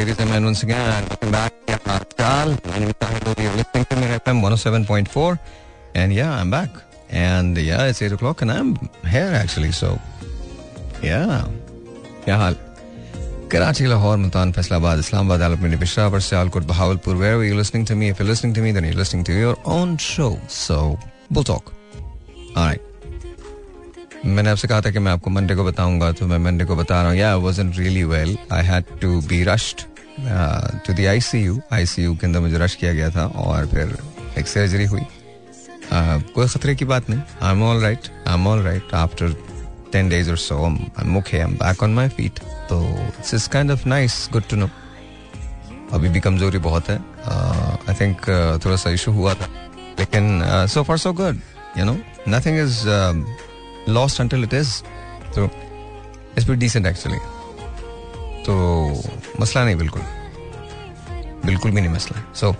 ladies and gentlemen, once again, welcome back. Yeah, Tal. My name is Tahir Lodi. You're listening to me FM 107.4. And yeah, I'm back. And yeah, it's 8 o'clock and I'm here actually. So, yeah. क्या हाल Karachi Lahore Multan Faisalabad Islamabad Alampur Peshawar Sialkot Bahawalpur where are you listening to me if you're listening to me then you're listening to your own show so we'll talk all right मैंने आपसे कहा था कि मैं आपको Monday को बताऊँगा तो मैं मंडे को बता रहा हूँ। या was in really well I had to be rushed to the I C U I C U के अंदर मुझे रश किया गया था और फिर एक सर्जरी हुई। uh, कोई खतरे की बात नहीं। I am all right I am all right after ten days और so I on my feet तो it's kind of nice good to know अभी भी कमज़ोरी बहुत है। uh, आई थिंक uh, थोड़ा सा इशू हुआ था। लेकिन so far so good you know nothing is lost until it is तो इट्स बी डिसेंट एक्चुअली तो मसला नहीं बिल्कुल बिल्कुल भी नहीं मसला so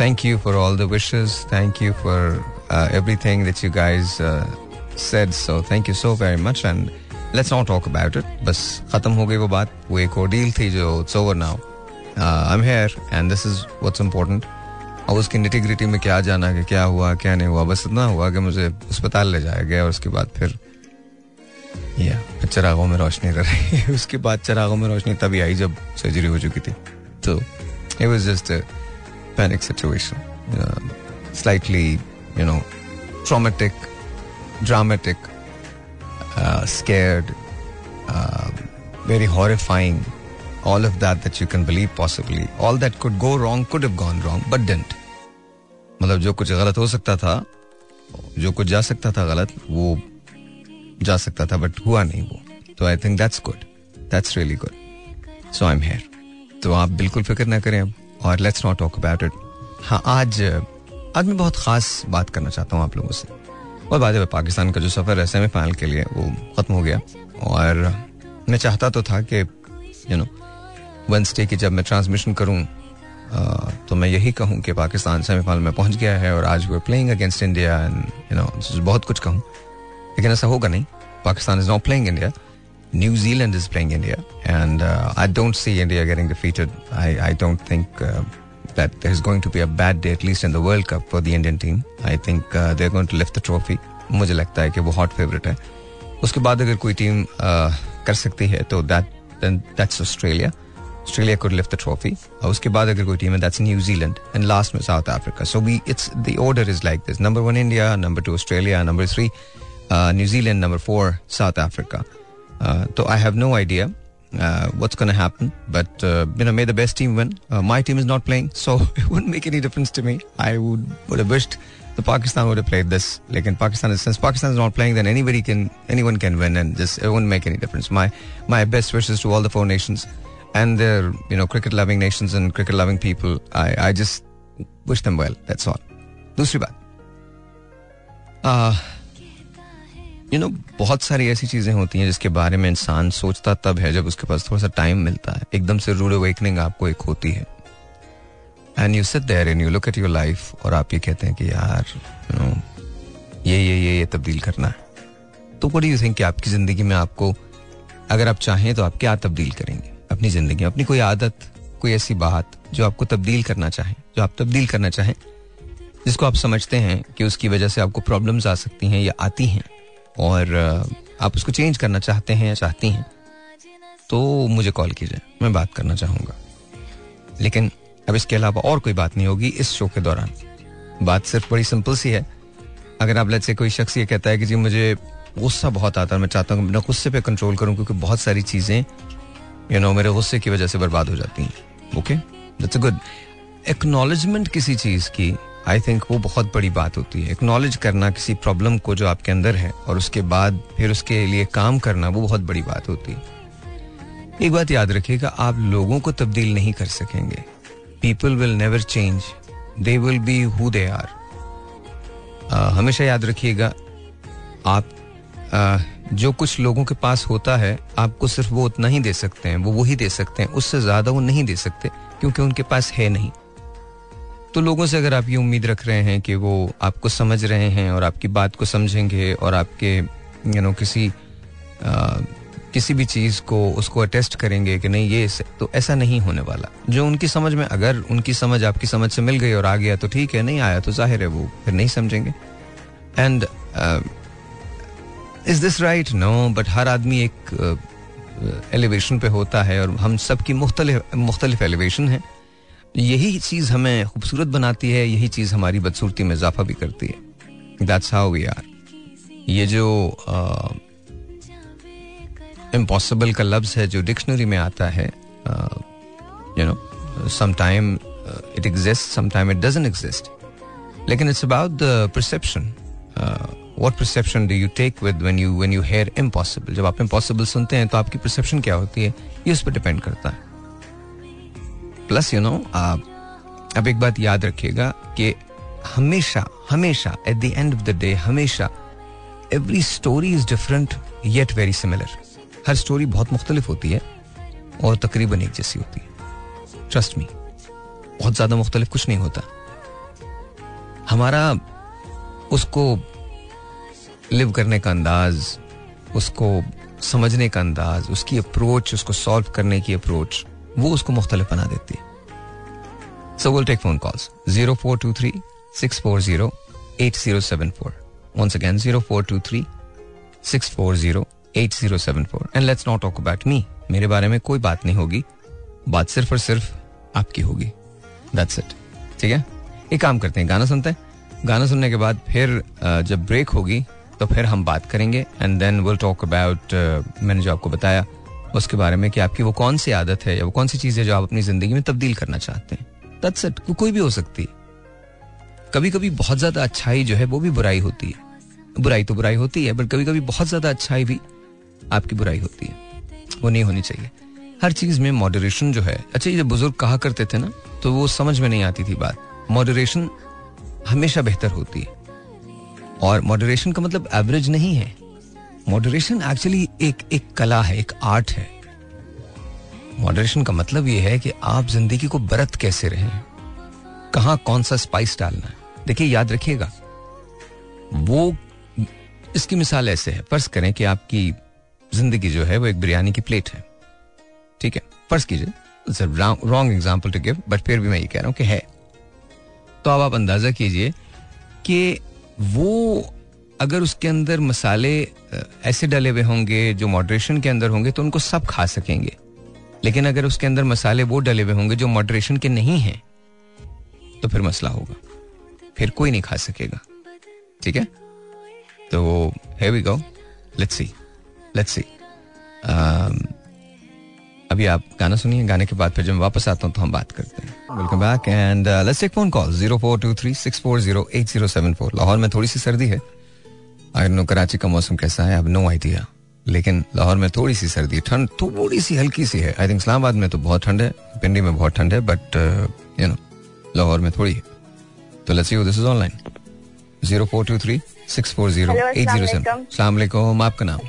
thank you for all the wishes thank you for everything that you guys said so thank you so very much and let's not talk about it बस खत्म हो गई वो बात वो एक ordeal थी जो it's over now uh, I'm here and this is what's important और उसकी निटिग्रिटी में क्या जाना कि क्या हुआ क्या नहीं हुआ बस इतना हुआ कि मुझे अस्पताल ले जाया गया और उसके बाद फिर या चिरागों में रोशनी रह रही उसके बाद चरागों में रोशनी तभी आई जब सर्जरी हो चुकी थी। तो it was just panic situation slightly you know traumatic dramatic traumatic very uh, All of that that you can believe possibly. All that could go wrong could have gone wrong, but didn't. मतलब जो कुछ गलत हो सकता था जो कुछ जा सकता था गलत वो जा सकता था बट हुआ नहीं वो। तो I think that's good that's really good so I am here तो आप बिल्कुल फ़िक्र ना करें अब और let's not talk about it हाँ आज आज मैं बहुत खास बात करना चाहता हूँ आप लोगों से। और बाद पाकिस्तान का जो सफ़र है सेमीफाइनल के लिए वो ख़त्म हो गया। और मैं चाहता तो था कि यू नो वंसडे की जब मैं ट्रांसमिशन करूँ तो मैं यही कहूँ कि पाकिस्तान सेमीफाइनल में पहुँच गया है और आज वो playing against India and you know बहुत कुछ कहूँ लेकिन ऐसा होगा नहीं Pakistan is not playing India New Zealand is playing India and I don't see India getting defeated I I don't think That there is going to be a bad day at least the the World Cup for the Indian team. I think uh, they are going to lift मुझे लगता है कि वो hot favourite है. उसके बाद अगर कोई team uh, कर सकती है तो that then that's Australia. Australia could lift the trophy और उसके बाद अगर कोई टीम है दैट्स न्यूजीलैंड एंड लास्ट में South Africa so we it's the order is like this number one India number two Australia number three New Zealand number four South Africa तो I have no idea uh, what's going to happen. But uh, you know, may the best team win. Uh, my team is not playing, so it wouldn't make any difference to me. I would would have wished the Pakistan would have played this. Like in Pakistan, since Pakistan is not playing, then anybody can anyone can win, and just it wouldn't make any difference. My my best wishes to all the four nations And their you know, cricket loving nations and cricket loving people. I I just wish them well. That's all. दूसरी बात you know बहुत सारी ऐसी चीज़ें होती हैं जिसके बारे में इंसान सोचता तब है जब उसके पास थोड़ा सा टाइम मिलता है एकदम से रूड अवेकनिंग आपको एक होती है and you sit there and you look at your life और आप ये कहते हैं कि यार यू नो ये ये ये ये तब्दील करना है तो वट यू थिंक कि आपकी ज़िंदगी में आपको, अगर आप चाहें तो आप क्या तब्दील करेंगे अपनी ज़िंदगी, अपनी कोई आदत, कोई ऐसी बात जो आपको तब्दील करना चाहें, जो आप तब्दील करना चाहें, जिसको आप समझते हैं कि उसकी वजह से आपको प्रॉब्लम्स आ सकती हैं या आती हैं और आप उसको चेंज करना चाहते हैं या चाहती हैं तो मुझे कॉल कीजिए, मैं बात करना चाहूँगा। लेकिन अब इसके अलावा और कोई बात नहीं होगी इस शो के दौरान। बात सिर्फ़ बड़ी सिंपल सी है। अगर आप लग से कोई शख्स ये कहता है कि जी मुझे गुस्सा बहुत आता है, मैं चाहता हूँ अपने गुस्से पे कंट्रोल करूँ, क्योंकि बहुत सारी चीज़ें यू नो मेरे गुस्से की वजह से बर्बाद हो जाती हैं। Okay that's a good acknowledgement किसी चीज़ की आई थिंक वो बहुत बड़ी बात होती है। एक्नॉलेज करना किसी प्रॉब्लम को जो आपके अंदर है और उसके बाद फिर उसके लिए काम करना वो बहुत बड़ी बात होती है। एक बात याद रखिएगा आप लोगों को तब्दील नहीं कर सकेंगे। People will never change they will be who they are हमेशा याद रखिएगा आप uh, जो कुछ लोगों के पास होता है आपको सिर्फ़ वो उतना ही दे सकते हैं वो वही दे सकते हैं उससे ज़्यादा वो नहीं दे सकते क्योंकि उनके पास है नहीं। तो लोगों से अगर आप ये उम्मीद रख रहे हैं कि वो आपको समझ रहे हैं और आपकी बात को समझेंगे और आपके यू नो किसी आ, किसी भी चीज़ को उसको अटेस्ट करेंगे कि नहीं ये तो ऐसा नहीं होने वाला। जो उनकी समझ में अगर उनकी समझ आपकी समझ से मिल गई और आ गया तो ठीक है नहीं आया तो ज़ाहिर है वो फिर नहीं समझेंगे। And is this right no but हर आदमी एक एलिवेशन uh, पे होता है और हम सबकी मुख्तलिफ़ मुख्तलिफ़ एलिवेशन है। यही चीज़ हमें खूबसूरत बनाती है यही चीज़ हमारी बदसूरती में इजाफा भी करती है। दैट्स हाउ वी आर ये जो इम्पॉसिबल uh, का लफ्ज़ है जो डिक्शनरी में आता है you know sometime it exist sometime it doesn't exist लेकिन it's about the perception what perception do you take with when you when you hear impossible जब आप इम्पॉसिबल सुनते हैं तो आपकी परसेप्शन क्या होती है? ये उस पर डिपेंड करता है। प्लस यू नो आप अब एक बात याद रखिएगा कि हमेशा हमेशा at the end of the day हमेशा every story is different yet very similar हर स्टोरी बहुत मुख्तलिफ़ होती है और तकरीबन एक जैसी होती है। ट्रस्ट मी बहुत ज़्यादा मुख्तलिफ़ कुछ नहीं होता। हमारा, उसको लिव करने का अंदाज, उसको समझने का अंदाज, उसकी अप्रोच उसको सॉल्व करने की अप्रोच वो उसको मुख्तलिफ़ बना देती है। So will take phone calls zero four two three six four zero eight zero seven four once again zero four two three six four zero eight zero seven four and let's not talk about me मेरे बारे में कोई बात नहीं होगी। बात सिर्फ़ और सिर्फ़ आपकी होगी। दैट्स इट ठीक है? एक काम करते हैं, गाना सुनते हैं। गाना सुनने के बाद फिर जब ब्रेक होगी तो फिर हम बात करेंगे and then will talk about मैंने जो आपको बताया, उसके बारे में कि आपकी वो कौन सी आदत है या वो कौन सी चीज़ है जो आप अपनी ज़िंदगी में तब्दील करना चाहते हैं। दैट्स इट कोई भी हो सकती है। कभी कभी बहुत ज़्यादा अच्छाई जो है, वो भी बुराई होती है। बुराई तो बुराई होती है बट कभी कभी बहुत ज़्यादा अच्छाई भी आपकी बुराई होती है। वो नहीं होनी चाहिए। हर चीज़ में मॉडरेशन जो है अच्छा ये बुज़ुर्ग कहा करते थे ना तो वो समझ में नहीं आती थी बात। मॉडरेशन हमेशा बेहतर होती है। और मॉडरेशन का मतलब एवरेज नहीं है। मॉडरेशन एक्चुअली एक एक कला है, एक आर्ट है। मॉडरेशन का मतलब यह है कि आप ज़िंदगी को बरत कैसे रहे कहा कौन सा स्पाइस डालना है। देखिए, याद रखिएगा, वो इसकी मिसाल ऐसे है। फ़र्ज़ करें कि आपकी ज़िंदगी जो है, वो एक बिरयानी की प्लेट है। ठीक है? फ़र्ज़ कीजिए wrong example to give but फिर भी मैं ये कह रहा हूँ कि है। तो अब आप अंदाज़ा कीजिए कि वो अगर उसके अंदर मसाले ऐसे डले हुए होंगे जो मॉडरेशन के अंदर होंगे तो उनको सब खा सकेंगे। लेकिन अगर उसके अंदर मसाले वो डले हुए होंगे जो मॉडरेशन के नहीं हैं तो फिर मसला होगा। फिर कोई नहीं खा सकेगा। ठीक है? तो है we go let's see let's see अभी आप गाना सुनिए गाने के बाद फिर जब मैं वापस आता हूँ तो हम बात करते हैं। Welcome back and let's take phone call zero four two three six four zero eight zero seven four Lahore में थोड़ी सी सर्दी है। आई नो कराची का मौसम कैसा है अब नो आइडिया लेकिन लाहौर में थोड़ी सी सर्दी ठंड थोड़ी सी हल्की सी है। आई थिंक इस्लामाबाद में तो बहुत ठंड है पिंडी में बहुत ठंड है बट यू नो लाहौर में थोड़ी है। तो let's you this is online zero four two three six four zero eight zero seven सलाम आपका नाम?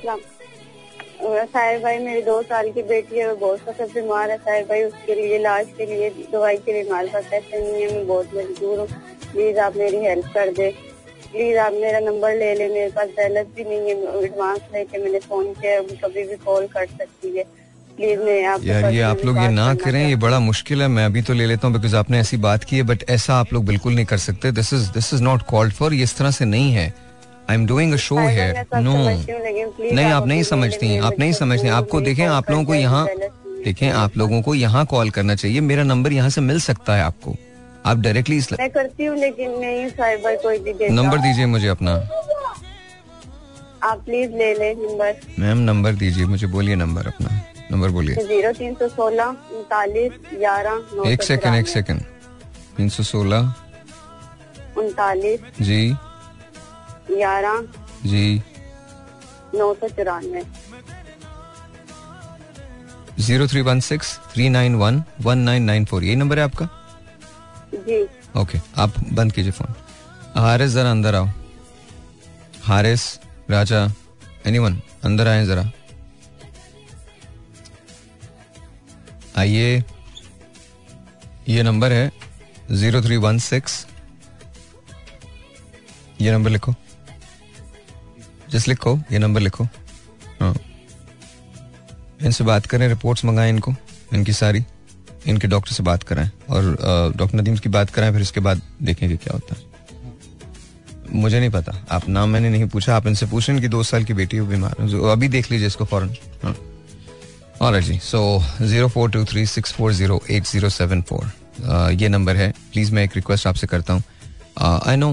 साहिर भाई मेरी दो साल की बेटी है वो बहुत सख्त बीमार है। साहिर भाई उसके लिए इलाज के लिए दवाई के लिए हमारे पास पैसे नहीं है मैं बहुत मजबूर हूँ। प्लीज़ आप मेरी हेल्प कर दे। प्लीज़ आप मेरा नंबर ले ले मेरे पास बैलेंस भी नहीं है एडवांस लेके मैंने फ़ोन किया है कभी भी कॉल कर सकती है। प्लीज़ मैं आप यार ये आप लोग ये ना करें ये बड़ा मुश्किल है मैं अभी तो ले लेता हूँ बिकॉज़ आपने ऐसी बात की है बट ऐसा आप लोग बिल्कुल नहीं कर सकते। This is this is not called for ये इस तरह से नहीं है। I am doing a show है नो नहीं आप नहीं समझती आप नहीं समझती आपको देखें आप लोगों को यहाँ देखें आप लोगों को यहाँ कॉल करना चाहिए। मेरा नंबर यहाँ से मिल सकता है आपको। आप डायरेक्टली मैं करती हूँ लेकिन नहीं साइबर कोई भी नंबर दीजिए मुझे अपना। आप प्लीज़ ले लें नंबर मैम नंबर दीजिए मुझे बोलिए नंबर अपना। नंबर बोलिए। ज़ीरो तीन सौ सोलह उनतालीस ग्यारह एक सेकंड एक सेकंड तीन सौ सोलह। उनतालीस। जी। ग्यारह। जी। नौ सौ चौरानवे। Zero three one six three nine one one nine nine four. यही नंबर है आपका? जी। ओके आप बंद कीजिए फ़ोन। हारिस जरा अंदर आओ। हारिस राजा एनीवन अंदर आए जरा। आइए। ये नंबर है ज़ीरो थ्री वन सिक्स। ये नंबर लिखो। जस्ट लिखो, ये नंबर लिखो। हाँ। इनसे बात करें रिपोर्ट्स मंगाएँ इनको, इनकी सारी। इनके डॉक्टर से बात कराएँ। और डॉक्टर नदीम की बात कराएँ, फिर इसके बाद देखेंगे क्या होता है। मुझे नहीं पता। आप नाम मैंने नहीं पूछा। आप इनसे पूछें, इनकी दो साल की बेटी बीमार है। अभी देख लीजिए इसको फ़ौरन। हाँ। और जी। So zero four two three six four zero eight zero seven four ये नंबर है। प्लीज़ मैं एक रिक्वेस्ट आपसे करता हूँ। आई नो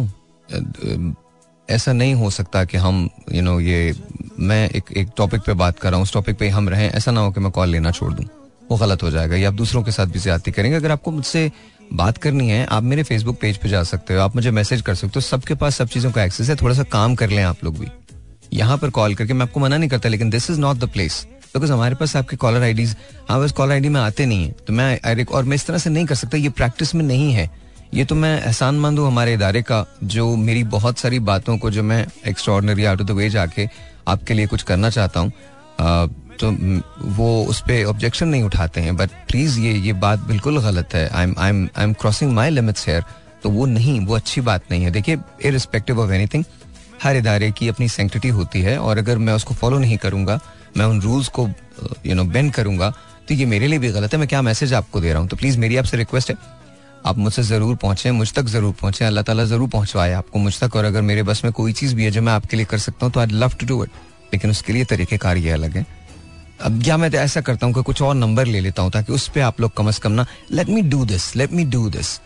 ऐसा नहीं हो सकता कि हम यू नो ये, मैं एक एक टॉपिक पे बात कर रहा हूँ, उस टॉपिक पे हम रहें, ऐसा ना हो कि मैं कॉल लेना छोड़ दूँ। वो गलत हो जाएगा, या आप दूसरों के साथ भी ज़्यादा करेंगे। अगर आपको मुझसे बात करनी है, आप मेरे फेसबुक पेज पे जा सकते हो, आप मुझे मैसेज कर सकते हो, सबके पास सब चीज़ों का एक्सेस है थोड़ा सा काम कर लें आप लोग भी। यहाँ पर कॉल करके, मैं आपको मना नहीं करता, लेकिन this is not the place because हमारे पास आपके कॉलर आईडीज हाँ बस कॉलर आईडी में आते नहीं है। तो मैं, और मैं इस तरह से नहीं कर सकता, ये प्रैक्टिस में नहीं है। ये तो मैं एहसान मंद हूँ हमारे इदारे का, जो मेरी बहुत सारी बातों को जो मैं extraordinary out of the way जाके आपके लिए कुछ करना चाहता हूँ तो वो उस पर ऑब्जेक्शन नहीं उठाते हैं बट प्लीज़ ये ये बात बिल्कुल गलत है। I am I am I am crossing my limits here तो वो नहीं, वो अच्छी बात नहीं है। देखिए इरिस्पेक्टिव ऑफ़ एनीथिंग हर इदारे की अपनी सेंटिटी होती है, और अगर मैं उसको फॉलो नहीं करूँगा, मैं उन रूल्स को यू नो बेंड करूँगा तो ये मेरे लिए भी गलत है। मैं क्या मैसेज आपको दे रहा हूँ? तो प्लीज़ मेरी आपसे रिक्वेस्ट है। आप मुझसे ज़रूर पहुँचे, मुझ तक ज़रूर पहुँचे, अल्लाह ताला ज़रूर पहुंचवाए आपको मुझ तक। और अगर मेरे बस में कोई चीज़ भी है जो मैं आपके लिए कर सकता हूँ तो I love to do it लेकिन उसके लिए तरीके कार ये अलग है। अब क्या मैं तो ऐसा करता हूँ कि कुछ और नंबर ले लेता हूँ, ताकि उस पर आप लोग कम अज कम ना let me do this let me do this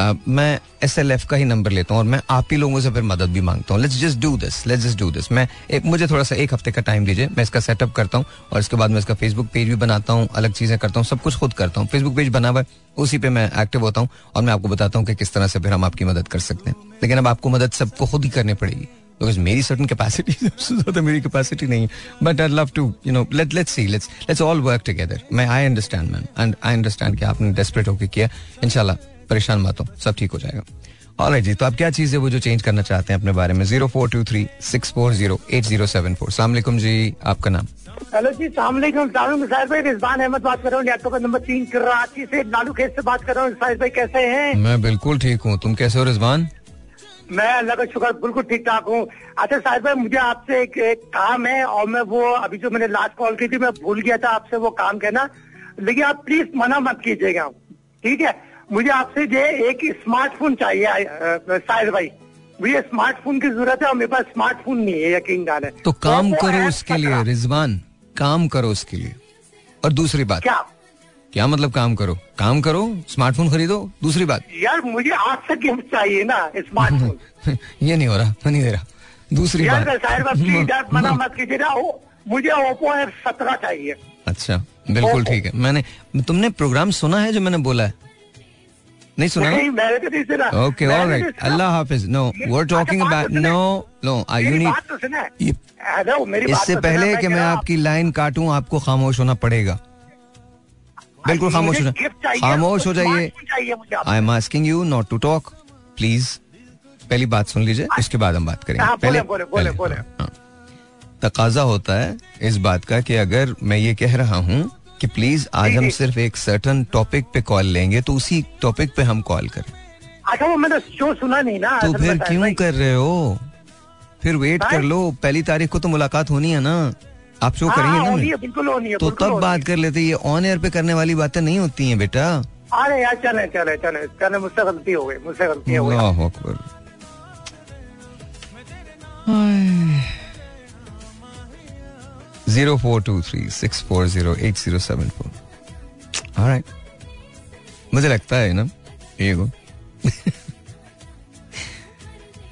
मैं एस एल एफ़ का ही नंबर लेता हूँ और मैं आप ही लोगों से फिर मदद भी माँगता हूँ। Let's just do this let's just do this मैं एक, मुझे थोड़ा सा एक हफ़्ते का टाइम दीजिए, मैं इसका सेटअप करता हूँ और इसके बाद मैं इसका फेसबुक पेज भी बनाता हूँ, अलग चीज़ें करता हूँ, सब कुछ खुद करता हूँ। फेसबुक पेज बना हुआ है, उसी पे मैं एक्टिव होता हूँ और मैं आपको बताता हूँ कि किस तरह से फिर हम आपकी मदद कर सकते हैं। लेकिन अब आपको मदद सबको खुद ही करनी पड़ेगी बिकॉज़ मेरी सर्टन कैपेसिटी सबसे ज़्यादा मेरी कैपेसिटी नहीं है। But I love to you know let let's see let's let's all work together मैं I understand man and I understand कि आपने डेस्परेट होकर किया। इंशाल्लाह परेशान मत हो सब ठीक हो जाएगा। और जी तो आप क्या चीज़ है वो जो चेंज करना चाहते हैं अपने बारे में? Zero four two three six four zero eight zero seven four सलामकुम जी आपका नाम? हेलो जी सलामकुम भाई रिजवान अहमद बात कर रहा हूँ। नेटवर्क नंबर तीन कराची से नालू खेत से बात कर रहा हूँ। साहिर भाई कैसे हैं? मैं बिल्कुल ठीक हूँ। तुम कैसे हो रिजवान? मैं अल्लाह का शुक्र बिल्कुल ठीक ठाक हूँ। अच्छा साहिर भाई मुझे आपसे एक, एक काम है और मैं वो अभी जो मैंने लास्ट कॉल की थी मैं भूल गया था आपसे वो काम कहना। लेकिन आप प्लीज़ मना मत कीजिएगा। ठीक है? मुझे आपसे जो एक स्मार्टफ़ोन चाहिए साहिर भाई। मुझे स्मार्टफ़ोन की ज़रूरत है और मेरे पास स्मार्टफ़ोन नहीं है यकीन है तो काम तो करो उसके लिए रिजवान काम करो उसके लिए। और दूसरी बात। क्या? क्या मतलब काम करो? काम करो स्मार्टफ़ोन खरीदो दूसरी बात। यार मुझे आज तक गिफ्ट चाहिए ना स्मार्टफ़ोन ये नहीं हो रहा नहीं दे रहा। दूसरी यार बात। साहिर भाई मना मत कीजिए ना मुझे ओप्पो एफ़ सत्रह चाहिए। अच्छा बिल्कुल ठीक है। मैंने तुमने प्रोग्राम सुना है जो मैंने बोला है? नहीं सुना ओके ऑल राइट अल्लाह हाफिज। No we're talking about no no I you need इससे पहले कि मैं आपकी लाइन काटूं आपको खामोश होना पड़ेगा। बिल्कुल खामोश हो जाए खामोश हो जाइए। I am asking you not to talk please पहली बात सुन लीजिए उसके बाद हम बात करेंगे। हाँ, पहले हाँ। तकाजा होता है इस बात का कि अगर मैं ये कह रहा हूँ कि प्लीज़ आज हम सिर्फ़ एक सर्टन टॉपिक पे कॉल लेंगे तो उसी टॉपिक पे हम कॉल करें। अच्छा वो मैंने शो सुना नहीं ना तो फिर क्यों कर रहे हो? फिर वेट कर लो पहली तारीख को तो मुलाकात होनी है ना। आप शो हाँ, करेंगे ना बिल्कुल तो तब बात कर लेते ये ऑन एयर पे करने वाली बातें नहीं होती हैं बेटा। अरे यार चले चले चले चले मुझसे गलती हो गई मुझसे गलती हो गई। Zero four two three six four zero eight zero seven four. Right मुझे लगता है ना ये को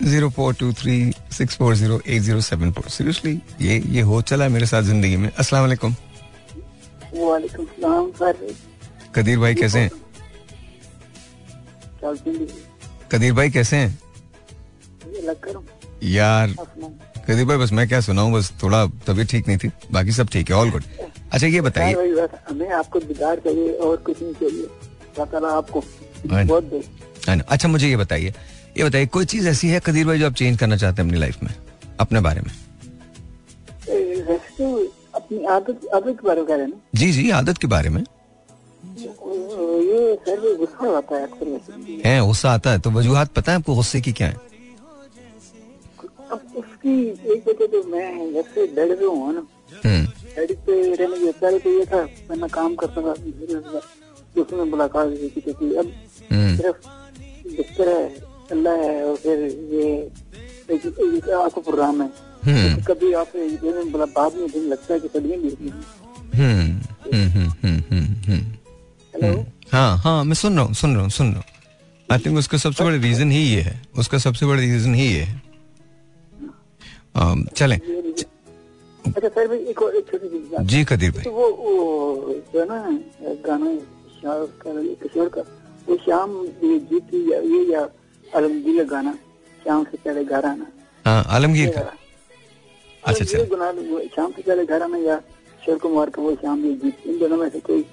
zero four two three six four zero eight zero seven four. Seriously ये ये हो चला है मेरे साथ ज़िंदगी में। अस्सलाम वालेकुम। कदीर भाई कैसे हैं? कदीर भाई कैसे हैं? यार प्रदीप भाई बस मैं क्या सुनाऊं बस थोड़ा तबीयत ठीक नहीं थी बाकी सब ठीक है ऑल गुड अच्छा ये बताइए। हमें आपको दीदार चाहिए और कुछ नहीं चाहिए। आपको बहुत अच्छा मुझे ये बताइए ये बताइए कोई चीज़ ऐसी है कदीर भाई जो आप चेंज करना चाहते हैं अपनी लाइफ में अपने बारे में? तो अपनी आदत आदत के बारे में जी जी आदत के बारे में। ये सर गुस्सा आता है अक्सर है गुस्सा आता है तो वजूहत पता है आपको गुस्से की क्या है? उसकी एक तो मैं घर से हूँ ना? हम्म। पे रहने के पहले तो ये था मैं काम करता था दोस्तों में मुलाकात हुई थी क्योंकि अब हम्म। सिर्फ़ बिस्तर है अल्लाह है और फिर ये एक प्रोग्राम है। हम्म। तो कभी आप ये बाद में दिन लगता है कि सदियाँ हेलो हाँ हाँ मैं सुन रहा हूँ सुन रहा हूँ सुन रहा हूँ। आई थिंक उसका सबसे बड़ा रीजन ही ये है। उसका सबसे बड़ा रीजन ही ये है। चलें। अच्छा सर भाई एक और एक छोटी बात। जी कदीर भाई। तो वो वो जो है ना गाना किशोर का। वो शाम ये जीत या ये या अलमगीर गाना शाम से पहले घर आना। हाँ आलमगीर का। अच्छा अच्छा। गुना वो शाम से पहले घर आना या किशोर कुमार का वो शाम ये जीत इन दोनों में से कोई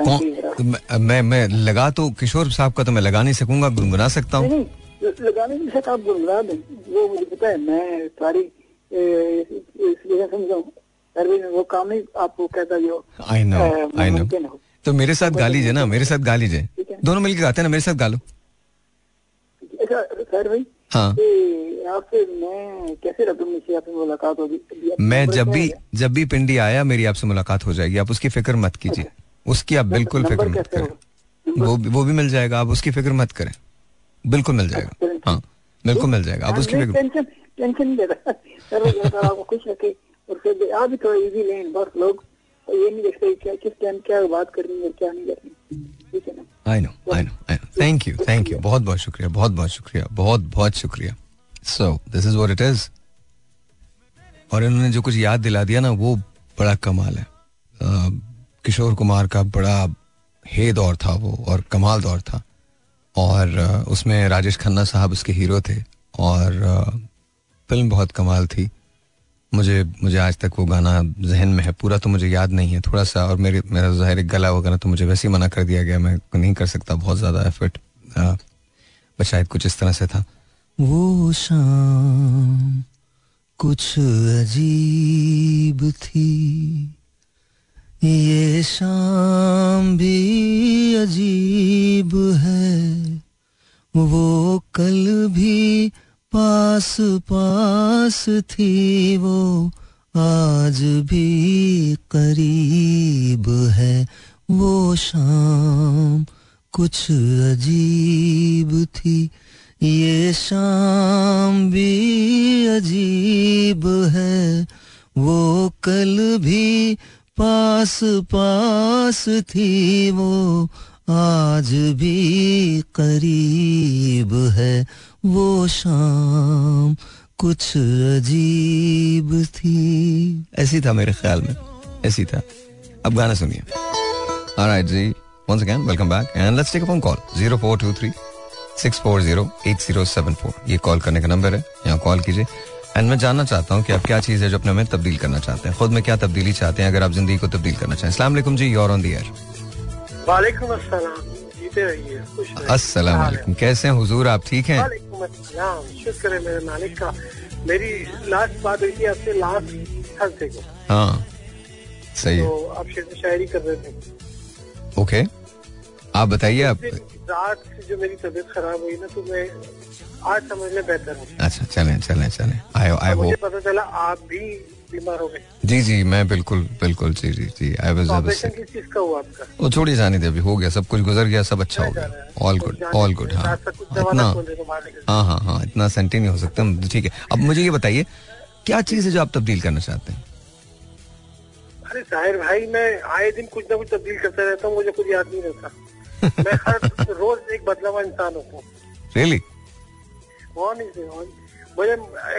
मैं- मैं लगा तो किशोर साहब का तो मैं लगा नहीं सकूँगा गुनगुना सकता हूँ। लगाने के साथ आप गुनगुना दें। वो मुझे पता है मैं सारी समझा वो काम नहीं आपको कहता जो आई नो आई नो तो मेरे साथ गा लीजिए ना मेरे साथ गा लीजिए दोनों मिलकर गाते हैं ना मेरे साथ गा लो अच्छा सर भाई हाँ। आपसे मैं कैसे आपसे मुलाकात होगी? मैं जब भी जब भी पिंडी आया मेरी आपसे मुलाकात हो जाएगी। आप उसकी फ़िक्र मत कीजिए। उसकी आप बिल्कुल फ़िक्र मत करें। वो वो भी मिल जाएगा आप उसकी फ़िक्र मत करें। बिल्कुल मिल जाएगा। अच्छा, हाँ बिल्कुल मिल जाएगा। आप उसकी टेंशन टेंशन है, आपको खुश रखे और फिर आप भी थोड़ा इजी लें बस लोग ये नहीं देखते क्या किस टाइम क्या बात करनी है क्या नहीं करनी। ठीक है ना? I know I know I know thank you thank you बहुत बहुत शुक्रिया बहुत बहुत शुक्रिया बहुत बहुत शुक्रिया। So this is what it is और इन्होंने जो कुछ याद दिला दिया ना वो बड़ा कमाल है। किशोर कुमार का बड़ा हे दौर था वो और कमाल दौर था। और उसमें राजेश खन्ना साहब उसके हीरो थे और फ़िल्म बहुत कमाल थी। मुझे मुझे आज तक वो गाना जहन में है। पूरा तो मुझे याद नहीं है। थोड़ा सा और मेरे, मेरा ज़ाहिर गला वगैरह तो मुझे वैसे ही मना कर दिया गया। मैं नहीं कर सकता बहुत ज़्यादा एफर्ट बस शायद कुछ इस तरह से था। वो शाम कुछ अजीब थी। ये शाम भी अजीब है। वो कल भी पास पास थी वो, आज भी करीब है। वो शाम कुछ अजीब थी। ये शाम भी अजीब है। वो कल भी पास पास थी वो आज भी करीब है। वो शाम कुछ अजीब थी। ऐसी था मेरे ख्याल में ऐसी था। अब गाना सुनिए। Alright, ji. Once again welcome back and let's take a phone call 0423 640 ये कॉल करने का नंबर है। यहाँ कॉल कीजिए। एंड मैं जानना चाहता हूँ कि आप क्या चीज़ है जो अपने में तब्दील करना चाहते हैं? खुद में क्या तब्दीली चाहते हैं अगर आप ज़िंदगी को तब्दील करना चाहें? वालेकुम जी योर ऑन द एयर वालेकुम अस्सलाम। जीते रहिए अस्सलाम वालेकुम। कैसे हैं हुजूर? आप ठीक हैं? शुक्र है मेरे मालिक का। मेरी लास्ट बात हुई थी आपसे लास्ट थर्सडे को। हाँ सही। तो आप शेर शायरी कर रहे थे। ओके आप बताइए आप रात जो मेरी तबीयत खराब हुई ना तो मैं आज समझने बेहतर हूँ अच्छा चलें चलें चलें। आई आई मुझे होप पता चला आप भी बीमार हो गए। जी जी मैं बिल्कुल बिल्कुल जी जी जी आई वाज ऑपरेशन किस चीज़ का हुआ आपका? वो छोड़ी जाने दे अभी हो गया सब कुछ गुजर गया सब अच्छा हो गया। ऑल गुड ऑल गुड हाँ। इतना हाँ हाँ हाँ इतना सेंटी नहीं हो सकता ठीक है। अब मुझे ये बताइए क्या चीज़ है जो आप तब्दील करना चाहते हैं? अरे साहिर भाई मैं आए दिन कुछ ना कुछ तब्दील करता रहता हूँ मुझे कुछ याद नहीं रहता। मैं हर रोज एक बदला हुआ इंसान होता हूँ। रियली कौन इसे कौन मुझे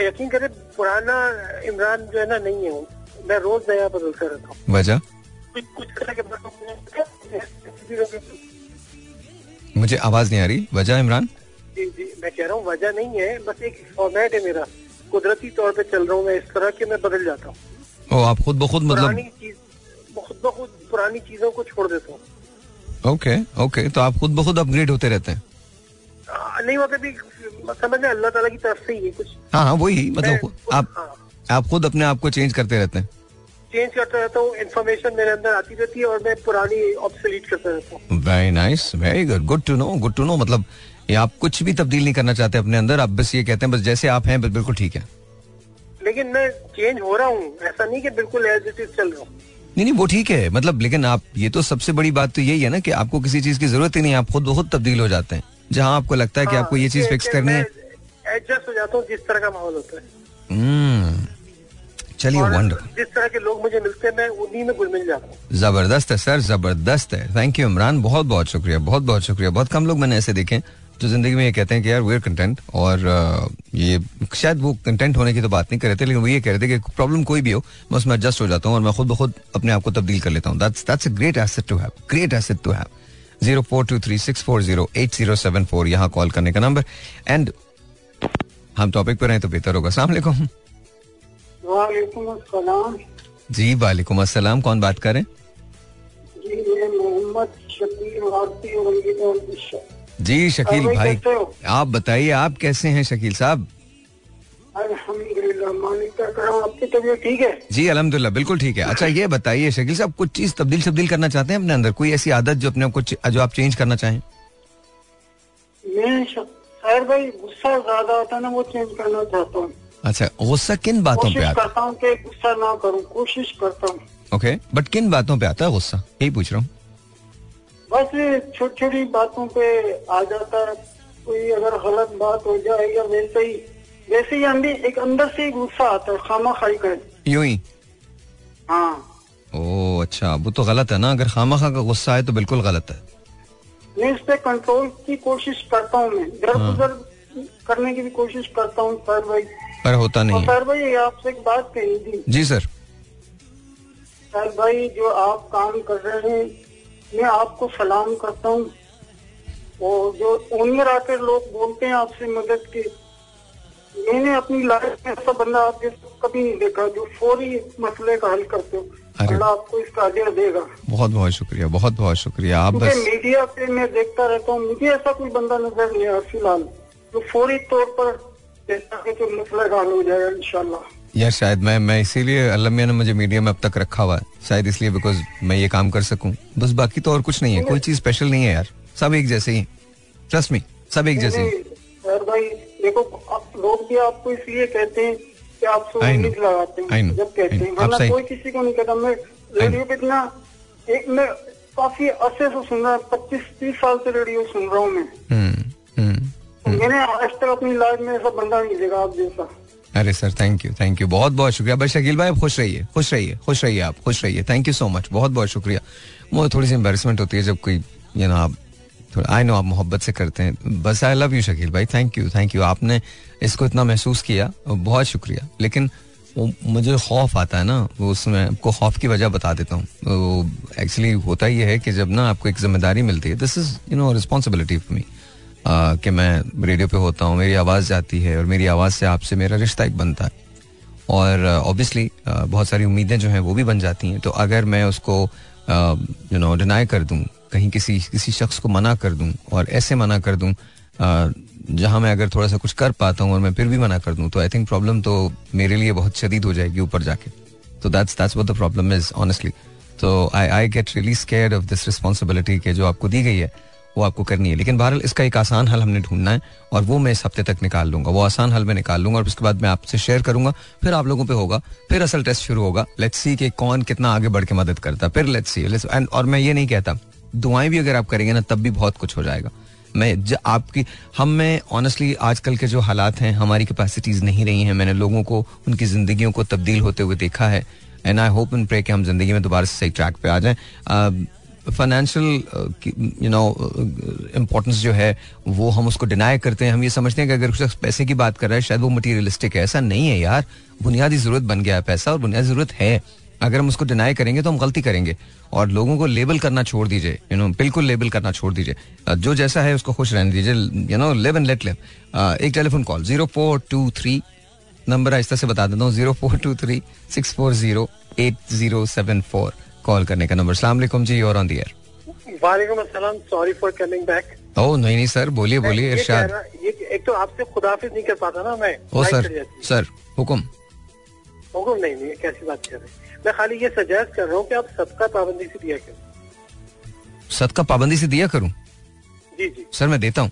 यकीन करे पुराना इमरान जो है ना नहीं है मैं रोज नया बदलता रहता हूँ। वजह? मुझे आवाज़ नहीं आ रही। वजह इमरान? जी जी मैं कह रहा हूँ वजह नहीं है बस एक फॉर्मेट है मेरा। कुदरती तौर पे चल रहा हूँ मैं इस तरह के मैं बदल जाता हूँ। ओ आप खुद ब खुद पुरानी मतलब चीज़ खुद ब खुद पुरानी चीज़ों को छोड़ देता हूँ। ओके ओके तो आप खुद ब खुद अपग्रेड होते रहते हैं। नहीं वो भी समझ में अल्लाह ताला की तरफ़ से ही है कुछ हाँ हाँ वही मतलब आप हाँ, आप खुद अपने आप को चेंज करते रहते हैं। चेंज करता रहता हूँ इन्फॉर्मेशन मेरे अंदर आती रहती है और मैं पुरानी ऑब्सोलीट करता रहता हूँ। Very nice very good good to know good to know मतलब ये आप कुछ भी तब्दील नहीं करना चाहते अपने अंदर आप बस ये कहते हैं बस जैसे आप हैं बस बिल्कुल ठीक है। लेकिन मैं चेंज हो रहा हूँ ऐसा नहीं कि बिल्कुल एज इट इज़ चल रहा हूँ। नहीं नहीं वो ठीक है मतलब लेकिन आप ये तो सबसे बड़ी बात तो यही है ना कि आपको किसी चीज़ की ज़रूरत ही नहीं आप खुद बहुत तब्दील हो जाते हैं। जहाँ आपको लगता है कि आपको ये चीज़ फिक्स करनी है? एडजस्ट हो जाता हूँ जिस तरह का माहौल होता है। हम्म, चलिए वंडरफुल जिस तरह के लोग मुझे मिलते हैं मैं उन्हीं में घुल मिल जाता हूँ। ज़बरदस्त है सर ज़बरदस्त है। Thank you Imran. बहुत बहुत शुक्रिया बहुत बहुत शुक्रिया। बहुत कम लोग मैंने ऐसे देखे जो ज़िंदगी में ये कहते हैं कि यार वेयर कंटेंट और ये शायद वो कंटेंट होने की तो बात नहीं कर रहे थे लेकिन वो ये कह रहे थे कि प्रॉब्लम कोई भी हो मैं उसमें एडजस्ट हो जाता हूँ और मैं खुद ब खुद अपने आप को तब्दील कर लेता हूँ। That's that's a great asset to have great asset to have zero four two three six four zero eight zero seven four. यहाँ कॉल करने का नंबर। एंड हम टॉपिक पर हैं तो बेहतर होगा। वालेकुम जी वालेकुम अस्सलाम। कौन बात करें जी मैं शकील जी शकील भाई? आप बताइए आप कैसे हैं शकील साहब? आपकी तबीयत ठीक है? जी अलहमदुल्ला बिल्कुल ठीक है। अच्छा ये बताइए शकील साहब कुछ चीज़ तब्दील शब्दील करना चाहते हैं अपने अंदर? कोई ऐसी आदत जो अपने कुछ जो आप चेंज करना चाहें? मैं भाई गुस्सा ज़्यादा आता है ना वो चेंज करना चाहता हूँ। अच्छा गुस्सा किन बातों पे आता करता हूँ कि गुस्सा ना करूँ कोशिश करता हूँ। ओके बट किन बातों पे आता है गुस्सा? यही पूछ रहा हूँ। बस छोटी छोटी बातों पे आ जाता है। कोई अगर गलत बात हो जाए या वैसे ही वैसे ही अंदर एक अंदर से गुस्सा आता है खामा खाई का यूँ ही? हाँ। ओ अच्छा वो तो गलत है ना अगर खामा खा का गुस्सा है तो बिल्कुल गलत है। मैं इस पे कंट्रोल की कोशिश करता हूँ मैं। इधर हाँ। उधर करने की भी कोशिश करता हूँ सर भाई। पर होता नहीं सर भाई आपसे एक बात कहनी थी। जी सर। सर भाई जो आप काम कर रहे हैं मैं आपको सलाम करता हूँ। और जो ओनियर आकर लोग बोलते हैं आपसे मदद की मैंने अपनी लाइफ में ऐसा बंदा आपके कभी नहीं देखा जो फौरी मसले का हल करते हो। अल्लाह आपको इसका अजर देगा। बहुत बहुत शुक्रिया बहुत बहुत शुक्रिया। आप बस मीडिया पे मैं देखता रहता हूँ मुझे ऐसा कोई बंदा नज़र नहीं आया फ़िलहाल। जो फौरी तौर पर मसला का हल हो जाएगा इंशाल्लाह। यार शायद मैं मैं इसीलिए अल्लाह ने मुझे मीडिया में अब तक रखा हुआ है। शायद इसलिए बिकॉज़ मैं ये काम कर सकूँ। बस बाकी तो और कुछ नहीं है कोई चीज़ स्पेशल नहीं है यार। सब एक जैसे ही ट्रस्ट मी सब एक जैसे ही भाई देखो आप लोग भी आपको इसलिए कहते हैं कि आप लगाते हैं जब कहते हैं वरना कोई किसी को नहीं कहता। मैं रेडियो पे इतना एक मैं काफ़ी अरसे से सुन रहा पच्चीस तीस साल से रेडियो सुन रहा हूँ मैं। हम्म हम्म तो मैंने आज तक अपनी लाइफ में ऐसा बंदा नहीं देखा आप जैसा। अरे sir thank you thank you बहुत बहुत शुक्रिया। बस शकील भाई आप खुश रहिए खुश रहिए खुश रहिए आप खुश रहिए। थैंक यू सो मच बहुत बहुत शुक्रिया। मुझे थोड़ी सी एम्बेरसमेंट होती है जब कोई यू नो आप थोड़ा आई नो आप मोहब्बत से करते हैं। बस आई लव यू शकील भाई। थैंक यू थैंक यू आपने इसको इतना महसूस किया, बहुत शुक्रिया। लेकिन वो, मुझे खौफ आता है ना, वो उसमें आपको खौफ की वजह बता देता हूँ। वो एक्चुअली होता ये है कि जब ना आपको एक ज़िम्मेदारी मिलती है this is you know responsibility for me कि मैं रेडियो पे होता हूँ, मेरी आवाज़ जाती है और मेरी आवाज़ से आपसे मेरा रिश्ता एक बनता है। और ऑब्वियसली बहुत सारी उम्मीदें जो हैं वो भी बन जाती हैं। तो अगर मैं उसको यू नो डिनाई कर दूँ कहीं किसी किसी शख्स को मना कर दूँ और ऐसे मना कर दूँ जहाँ मैं अगर थोड़ा सा कुछ कर पाता हूँ और मैं फिर भी मना कर दूँ तो आई थिंक प्रॉब्लम तो मेरे लिए बहुत शदीद हो जाएगी ऊपर जाके। तो that's that's what the problem is honestly तो I I get really scared of this responsibility के जो आपको दी गई है, वो आपको करनी है। लेकिन बहरहाल इसका एक आसान हल हमने ढूंढना है और वो मैं इस हफ़्ते तक निकाल लूँगा। वो आसान हल मैं निकाल लूँगा और उसके बाद मैं आपसे शेयर करूँगा, फिर आप लोगों पे होगा, फिर असल टेस्ट शुरू होगा। लेट्स सी कि कौन कितना आगे बढ़ के मदद करता। फिर लेट्स सी एंड और मैं ये नहीं कहता दुआएँ भी अगर आप करेंगे ना तब भी बहुत कुछ हो जाएगा। मैं ज, आपकी हम में ऑनेस्टली आजकल के जो हालात हैं हमारी कैपेसिटीज नहीं रही हैं। मैंने लोगों को उनकी जिंदगियों को तब्दील होते हुए देखा है। And I hope and pray कि हम ज़िंदगी में दोबारा से सही ट्रैक पे आ जाएँ। फाइनेंशियल यू नो इम्पोर्टेंस जो है वो हम उसको डिनाई करते हैं। हम ये समझते हैं कि अगर शख्स पैसे की बात कर रहा है शायद वो मटीरियलिस्टिक है। ऐसा नहीं है यार। बुनियादी ज़रूरत बन गया है पैसा और बुनियादी ज़रूरत है। अगर हम उसको डिनाई करेंगे तो हम गलती करेंगे। और लोगों को लेबल करना छोड़ दीजिए यू नो बिल्कुल लेबल करना छोड़ दीजिए। जो जैसा है उसको खुश रहने दीजिए you know live and let live एक telephone call zero four two three number आहिस्ता से बता देता हूँ zero four two three six four zero eight zero seven four call करने का नंबर। सलाम जी और ऑन दी एयर वालेकुम अस्सलाम सॉरी फॉर कमिंग बैक ओ नहीं नहीं सर बोलिए बोलिए इरशाद। ये एक तो आपसे खुदाफिज नहीं कर पाता ना मैं। ओ सर। सर हुक्म। हुक्म नहीं नहीं कैसी बात कर रहे हैं? मैं खाली ये सजेस्ट कर रहा हूँ कि आप सबका पाबंदी से दिया करें। सद का पाबंदी से दिया करूँ? जी जी। सर मैं देता हूँ।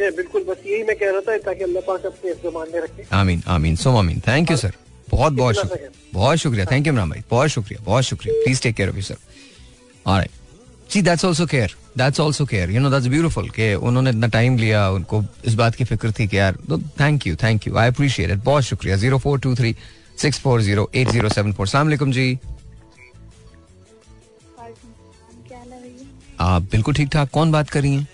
बिल्कुल बस यही मैं कह रहा था ताकि अल्लाह पाक अपने जमान में रखे। आमीन आमीन सो आमीन। थैंक यू सर बहुत बहुत शुक्रिया। बहुत शुक्रिया। थैंक यू इमरान भाई। बहुत शुक्रिया बहुत शुक्रिया। Please take care of you sir alright ji that's also care that's also care you know that's beautiful कि उन्होंने इतना टाइम लिया उनको इस बात की फ़िक्र थी कि यार thank you thank you I appreciate it बहुत शुक्रिया। Zero four two three six four zero eight zero seven four. सलाम जी। क्या आप बिल्कुल ठीक ठाक कौन बात कर रही हैं?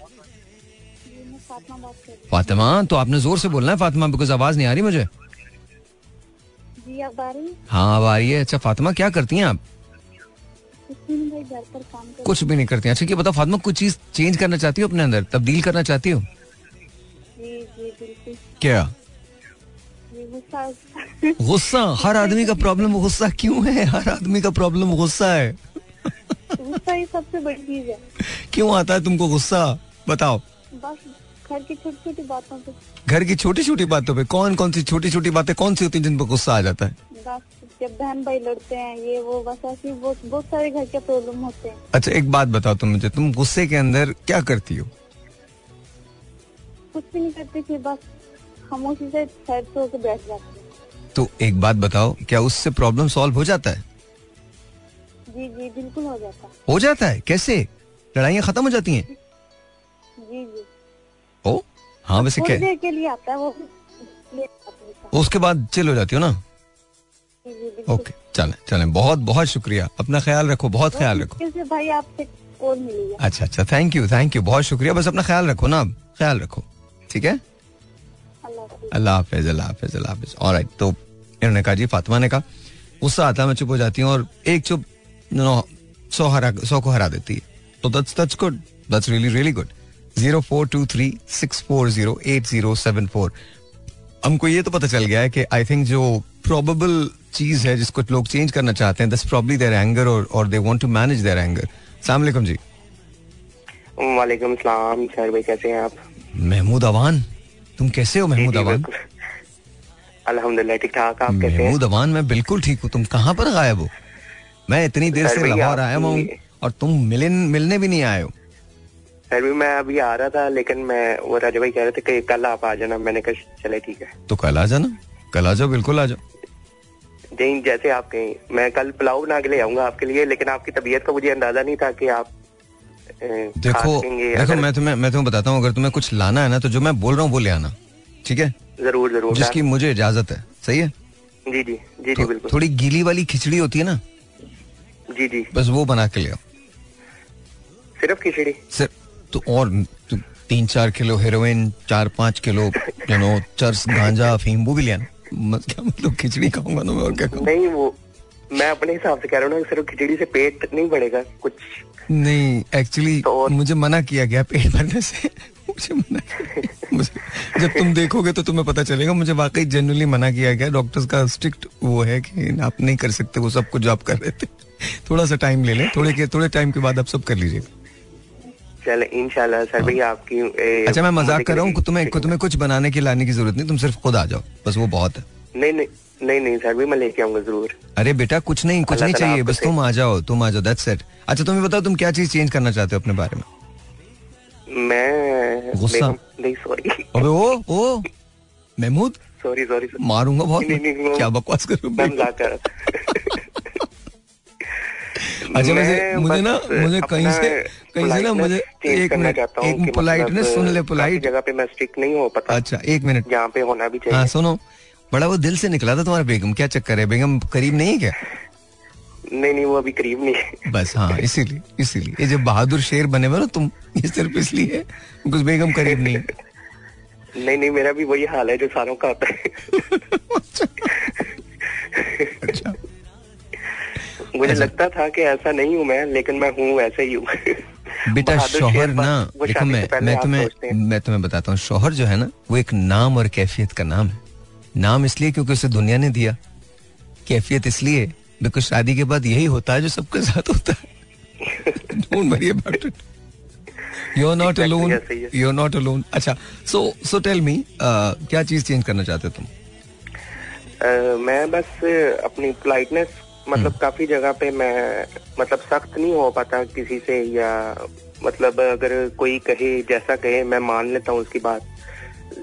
फातिमा तो आपने ज़ोर से बोलना है फातिमा बिकॉज़ आवाज़ नहीं आ रही मुझे। जी आ रही हाँ? अब आ रही है। अच्छा फातिमा क्या करती हैं आप? कुछ भी नहीं करती अच्छा ये बताओ फातिमा कुछ चीज़ चेंज करना चाहती हो अपने अंदर? तब्दील करना चाहती हो। जी जी बिल्कुल। क्या? गुस्सा हर आदमी का प्रॉब्लम गुस्सा क्यों है? हर आदमी का प्रॉब्लम गुस्सा है। गुस्सा ही सबसे बड़ी चीज़ है। क्यों आता है तुमको गुस्सा? बताओ। बस घर की छोटी छोटी बातों पे। घर की छोटी छोटी बातों पे? कौन कौन सी छोटी छोटी बातें कौन सी होती हैं जिन पर गुस्सा आ जाता है? जब बहन भाई लड़ते हैं ये वो बस ऐसी बहुत बहुत सारे घर के प्रॉब्लम होते हैं। अच्छा एक बात बताओ तुम मुझे। तुम गुस्से के अंदर क्या करती हो? कुछ भी नहीं करती थी बस। खामोशी से पे होकर बैठ जाते हैं। तो एक बात बताओ क्या उससे प्रॉब्लम सॉल्व हो जाता है? जी जी बिल्कुल हो जाता है। हो जाता है? कैसे? लड़ाइयाँ खत्म हो जाती हैं? जी जी। ओ हाँ वैसे क्या? के लिए आता है वो है। उसके बाद चिल हो जाती हो ना? ओके चलें चलें। बहुत बहुत शुक्रिया। अपना ख्याल रखो बहुत ख्याल रखो। भाई आपसे अच्छा अच्छा थैंक यू थैंक यू बहुत शुक्रिया। बस अपना ख्याल रखो ना। अब ख्याल रखो ठीक है? अल्लाह हाफिज अल्लाह हाफिज अल्लाह हाफिज। हाफिज तो इन्होंने कहा जी फातिमा ने कहा गुस्सा आता मैं चुप हो जाती हूँ और एक चुप नो सौ हरा सौ को हरा देती है। तो that's that's good that's really really good zero four two three six four zero eight zero seven four हमको ये तो पता चल गया है कि आई थिंक जो प्रोबेबल चीज़ है जिसको लोग चेंज करना चाहते हैं दस प्रॉब्ली देयर एंगर और और they want to manage their anger अस्सलाम वालेकुम जी। वालेकुम सलाम सर भाई कैसे हैं आप? महमूद अवान। तुम कैसे हो महमूद अवान। अल्हम्दुलिल्लाह ठीक ठाक आप कैसे हैं? महमूद अवान मैं बिल्कुल ठीक हूँ। तुम कहाँ पर गायब हो? मैं इतनी देर से लाहौर आया हुआ हूँ और तुम मिले मिलने भी नहीं आए हो। सर भी मैं अभी आ रहा था लेकिन मैं वो राजा भाई कह रहे थे कि कल आप आ जाना। मैंने कहा चले ठीक है। तो कल आ जाना। कल आ जाओ बिल्कुल आ जाओ। जैसे आप कहें। मैं कल पुलाव बना के ले आऊँगा आपके लिए लेकिन आपकी तबीयत का मुझे अंदाज़ा नहीं था कि आप देखो देखो मैं तुम्हें मैं तुम्हें बताता हूँ अगर तुम्हें कुछ लाना है ना तो जो मैं बोल रहा हूँ वो ले आना ठीक है? ज़रूर ज़रूर जिसकी मुझे इजाज़त है सही है? जी जी जी जी तो बिल्कुल। थोड़ी गीली वाली खिचड़ी होती है ना जी जी। बस वो बना के ले आओ। सिर्फ़ खिचड़ी? सिर्फ़ तो और तो तीन चार किलो हेरोइन चार पाँच किलो यू नो चर्स गांजा अफीम वो भी ले आना। क्या मतलब खिचड़ी खाऊँगा ना मैं और क्या नहीं वो मैं अपने हिसाब से कह रहा हूँ ना सिर्फ़ खिचड़ी से पेट नहीं बढ़ेगा कुछ। नहीं एक्चुअली तो मुझे मना किया गया पेट भरने से। मुझे मना मुझे जब तुम देखोगे तो तुम्हें पता चलेगा मुझे वाकई जनरली मना किया गया। डॉक्टर्स का स्ट्रिक्ट वो है कि आप नहीं कर सकते वो सब कुछ आप कर रहे थे। थोड़ा सा टाइम ले लें थोड़े के थोड़े टाइम के बाद आप सब कर लीजिएगा चले इंशाल्लाह सर भैया आपकी ए, अच्छा मैं मज़ाक कर रहा हूँ तुम्हें तुम्हें कुछ बनाने की लाने की ज़रूरत नहीं तुम सिर्फ़ खुद आ जाओ। बस वो बहुत है। नहीं नहीं नहीं नहीं सर भी मैं लेके आऊँगा ज़रूर। अरे बेटा कुछ नहीं कुछ नहीं चाहिए बस तुम आ जाओ तुम आ जाओ दैट्स इट अच्छा तुम्हें बताओ तुम क्या चीज़ चेंज करना चाहते हो अपने बारे में? मैं गुस्सा? नहीं सॉरी अबे ओ ओ महमूद? सॉरी सॉरी मारूँगा बहुत। नहीं, नहीं, वो- क्या बकवास कर? हो अच्छा वैसे मुझे ना मुझे कहीं से कहीं से ना मुझे एक मिनट एक कि पोलाइटनेस मतलब, सुन ले पोलाइट जगह पे मैं स्टिक नहीं हो पता। अच्छा एक मिनट यहाँ पे होना भी हाँ चाहिए। सुनो। बड़ा वो दिल से निकला था तुम्हारा बेगम क्या चक्कर है? बेगम करीब नहीं है क्या? नहीं नहीं वो अभी करीब नहीं है। बस हाँ इसीलिए इसीलिए। ये जब बहादुर शेर बने हुए ना तुम ये सिर्फ़ इसलिए कुछ बेगम करीब नहीं है। नहीं नहीं मेरा भी वही हाल है जो सारों का होता है। अच्छा। मुझे अच्छा। लगता था कि ऐसा नहीं हूँ मैं लेकिन मैं हूँ वैसे ही हूँ। बेटा शोहर ना देखो मैं मैं तुम्हें मैं तुम्हें बताता हूँ शोहर जो है ना वो एक नाम और कैफियत का नाम है। नाम इसलिए क्योंकि उसे दुनिया ने दिया। कैफियत इसलिए बिकॉज़ शादी के बाद यही होता है जो सबके साथ होता है। Don't worry about it you are not alone. You are not alone अच्छा सो सो टेल मी क्या चीज़ चेंज करना चाहते हो तुम? अ, मैं बस अपनी पोलाइटनेस मतलब काफ़ी जगह पे मैं मतलब सख्त नहीं हो पाता किसी से या मतलब अगर कोई कहे जैसा कहे मैं मान लेता हूँ उसकी बात।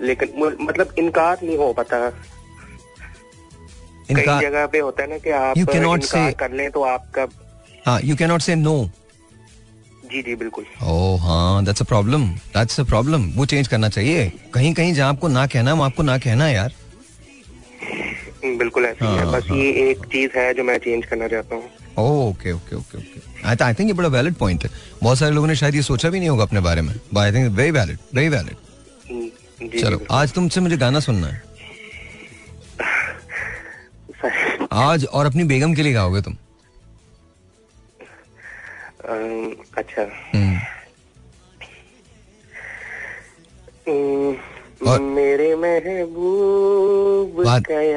लेकिन मतलब इनकार नहीं हो पाता। कई इनका जगह पे होता है ना कि आप cannot इनकार say- कर लें तो आपका हाँ you can not say no जी जी बिल्कुल। ओ हाँ that's a problem that's a problem वो चेंज करना चाहिए। कहीं कहीं जहाँ आपको ना कहना है, आपको ना कहना है यार। बिल्कुल ऐसा ही है। हाँ, बस हाँ। ये हाँ, एक चीज़ है जो मैं चेंज करना चाहता हूँ। Okay okay okay okay I I think ये बड़ा वैलिड पॉइंट है। बहुत सारे लोगों ने शायद ये सोचा भी नहीं होगा अपने बारे में। But I think very valid very valid चलो आज तुमसे मुझे गाना सुनना है। आज और अपनी बेगम के लिए गाओगे तुम। अच्छा। हम्म, और- मेरे महबूब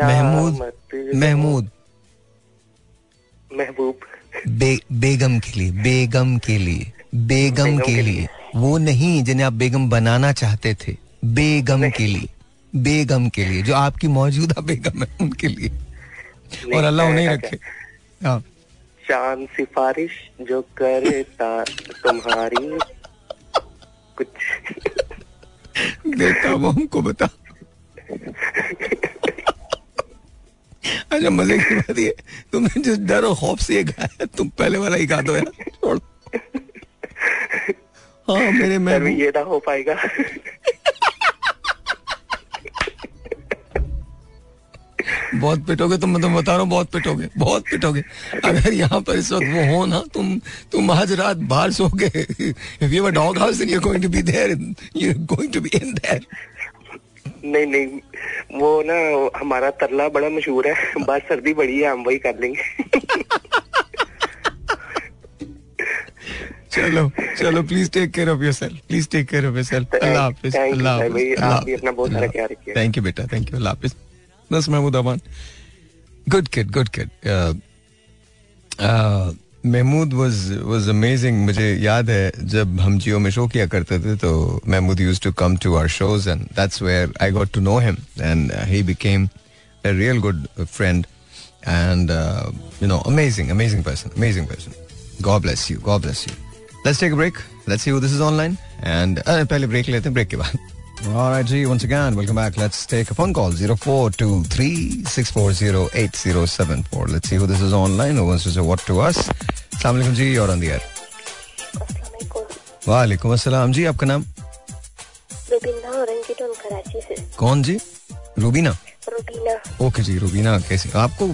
महमूद महमूद। महबूब। बे, बेगम के लिए बेगम के लिए बेगम बेगम के के लिए। वो नहीं जिन्हें आप बेगम बनाना चाहते थे। बेगम के लिए बेगम के लिए जो आपकी मौजूदा बेगम है उनके लिए। और अल्लाह उन्हें रखे। हाँ। चाँद सिफारिश जो करता तुम्हारी कुछ। बेटा वो हमको बता। अच्छा मज़े की बात ये तुमने जिस डर और खौफ से ये गाया तुम पहले वाला ही गा दो यार छोड़। हाँ मेरे महबूब ये ना हो पाएगा। बहुत पिटोगे तुम मैं तुम बता रहा हूँ बहुत पिटोगे बहुत पिटोगे। अगर यहाँ पर इस वक्त वो हो ना तुम तुम आज रात बाहर सो गए you dog house and you going to be there you going to be in there नहीं नहीं वो ना हमारा तरला बड़ा मशहूर है। बस सर्दी बड़ी है हम वही कर लेंगे। चलो चलो please take care of yourself please take care of yourself अल्लाह हाफिज अल्लाह हाफिज आप भी अपना बहुत सारा ख्याल रखिए। थैंक यू बेटा थैंक यू अल्लाह हाफिज। बस Mahmood Aman good kid good kid Mahmood was was amazing मुझे याद है जब हम जियो में शो किया करते थे तो Mahmood used to come to our shows and that's where I got to know him and he became and uh, you know amazing amazing person amazing person god bless you god bless you let's take a break let's see who this is online and uh, पहले break लेते हैं break के बाद All right, G, once again, welcome back. Let's take a phone call 0423-640-8074. Let's see who this is online who wants to say what to us. Assalamu alaikum ji, you're on the air. वालेकुम अस्सलाम जी, आपका नाम रुबीना औरंगीटन कराची से कौन जी Rubina Rubina okay जी रूबीना कैसे आपको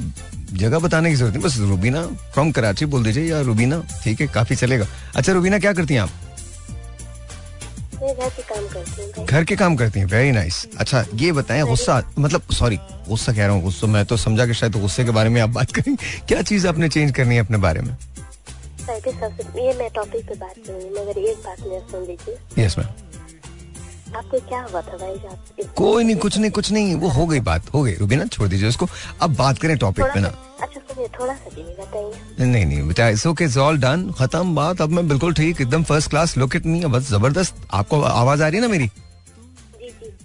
जगह बताने की ज़रूरत नहीं बस रूबीना फ्रॉम कराची बोल दीजिए या रूबीना ठीक है काफ़ी चलेगा अच्छा रूबीना क्या करती हैं आप घर से काम करती हूँ भाई। घर के काम करती हैं वेरी नाइस अच्छा ये बताएँ गुस्सा मतलब सॉरी गुस्सा कह रहा हूँ गुस्सा मैं तो समझा कि शायद गुस्से के बारे में आप बात करें। क्या चीज़ आपने चेंज करनी है अपने बारे में? ये मैं टॉपिक पे बात करूँगी मगर एक बात मैं सुन लीजिए। यस मैम आपको क्या हुआ था भाई कोई नहीं कुछ नहीं कुछ नहीं। वो हो गई बात हो गई। रूबीना छोड़ दीजिए उसको। अब बात करें टॉपिक पे ना। अच्छा थोड़ा सा बताइए। नहीं नहीं बेटा it's okay it's all done खत्म बात अब मैं बिल्कुल ठीक एकदम first class look at me बस ज़बरदस्त। आपको आवाज़ आ रही है ना मेरी?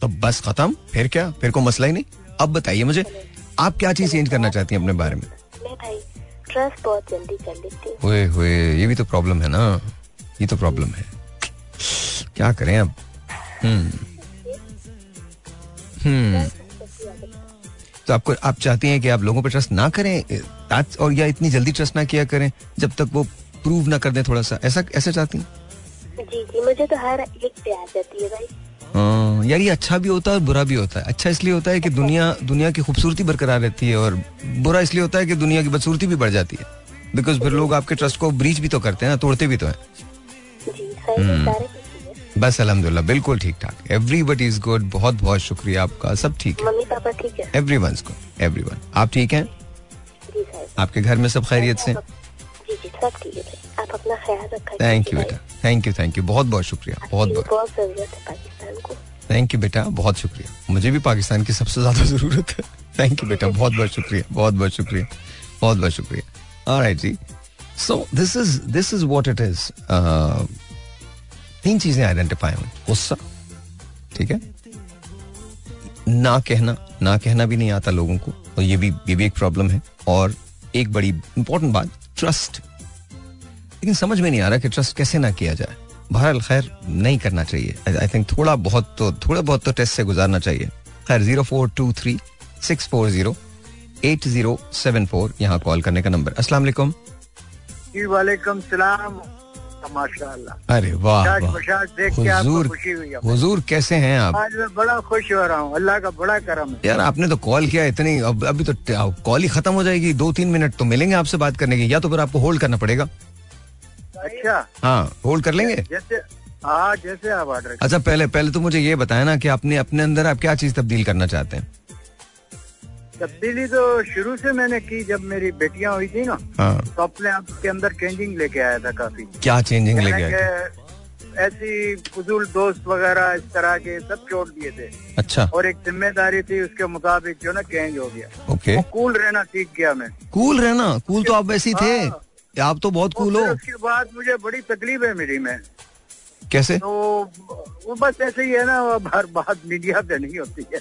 तो बस खत्म। फिर क्या? फिर कोई मसला ही नहीं। अब बताइए मुझे आप क्या चीज़ चेंज करना चाहती हैं अपने बारे में? मैं भाई ट्रस्ट बहुत जल्दी कर लेती हूँ। ये भी तो प्रॉब्लम है ना। ये तो प्रॉब्लम है। क्या करें अब? तो आपको आप चाहती हैं कि आप लोगों पर ट्रस्ट ना करें और या इतनी जल्दी ट्रस्ट ना किया करें जब तक वो प्रूव ना कर दें थोड़ा सा। ऐसा ऐसा चाहती हैं? जी जी मुझे तो हर एक पे आ जाती है भाई। हाँ, यार ये अच्छा भी होता है और बुरा भी होता है। अच्छा इसलिए होता है कि दुनिया दुनिया की खूबसूरती बरकरार रहती है और बुरा इसलिए होता है कि दुनिया की बदसूरती भी बढ़ जाती है। बिकॉज़ फिर लोग आपके ट्रस्ट को ब्रीच भी तो करते हैं ना तोड़ते भी तो हैं। बस अल्हम्दुलिल्लाह बिल्कुल ठीक ठाक। एवरीबडी इज़ गुड बहुत बहुत शुक्रिया आपका सब ठीक है। मम्मी पापा ठीक है? एवरी वन एवरी वन आप ठीक हैं? आपके घर में सब खैरियत से? जी जी सब ठीक है भाई। आप अपना ख्याल रखा थैंक यू बेटा। थैंक यू थैंक यू बहुत बहुत शुक्रिया बहुत बहुत। बहुत ज़रूरत है पाकिस्तान को। थैंक यू बेटा बहुत शुक्रिया। मुझे भी पाकिस्तान की सबसे ज़्यादा ज़रूरत है। थैंक यू बेटा बहुत बहुत शुक्रिया बहुत बहुत शुक्रिया बहुत बहुत शुक्रिया। Alright ji. So this is this is what it is तीन चीज़ें आइडेंटिफाई हुई। गुस्सा, ठीक है? ना कहना ना कहना भी नहीं आता लोगों को, और ये भी ये भी एक प्रॉब्लम है। और एक बड़ी इंपॉर्टेंट बात ट्रस्ट लेकिन समझ में नहीं आ रहा कि ट्रस्ट कैसे ना किया जाए। बहरहाल, खैर, नहीं करना चाहिए। आई थिंक थोड़ा बहुत तो थोड़ा बहुत तो टेस्ट से गुजारना चाहिए। खैर zero four two three six four zero eight zero seven four यहाँ कॉल करने का नंबर अस्सलाम वालेकुम। जी माशाल्लाह। अरे वाह हुजूर खुशी हुई हुजूर कैसे हैं आप? आज मैं बड़ा खुश हो रहा हूँ। अल्लाह का बड़ा करम है। यार आपने तो कॉल किया इतनी अब अभी तो कॉल ही खत्म हो जाएगी। दो तीन मिनट तो मिलेंगे आपसे बात करने के। या तो फिर आपको होल्ड करना पड़ेगा। अच्छा। हाँ होल्ड कर लेंगे? जैसे हाँ जैसे आप ऑर्डर अच्छा पहले पहले तो मुझे ये बताया ना कि आपने अपने अंदर आप क्या चीज़ तब्दील करना चाहते हैं? तब्दीली तो शुरू से मैंने की जब मेरी बेटियाँ हुई थी ना हाँ। तो अपने आप के अंदर चेंजिंग लेके आया था काफ़ी। क्या चेंजिंग लेके? के ऐसी फजूल दोस्त वगैरह इस तरह के सब छोड़ दिए थे। अच्छा। और एक ज़िम्मेदारी थी उसके मुताबिक जो ना चेंज हो गया। ओके कूल रहना सीख गया मैं। कूल रहना कूल तो आप वैसे ही थे। हाँ। आप तो बहुत कूल हो। उसके बाद मुझे बड़ी तकलीफ़ है मेरी में। कैसे? तो वो बस ऐसे ही है ना हर बात मीडिया पे नहीं होती है।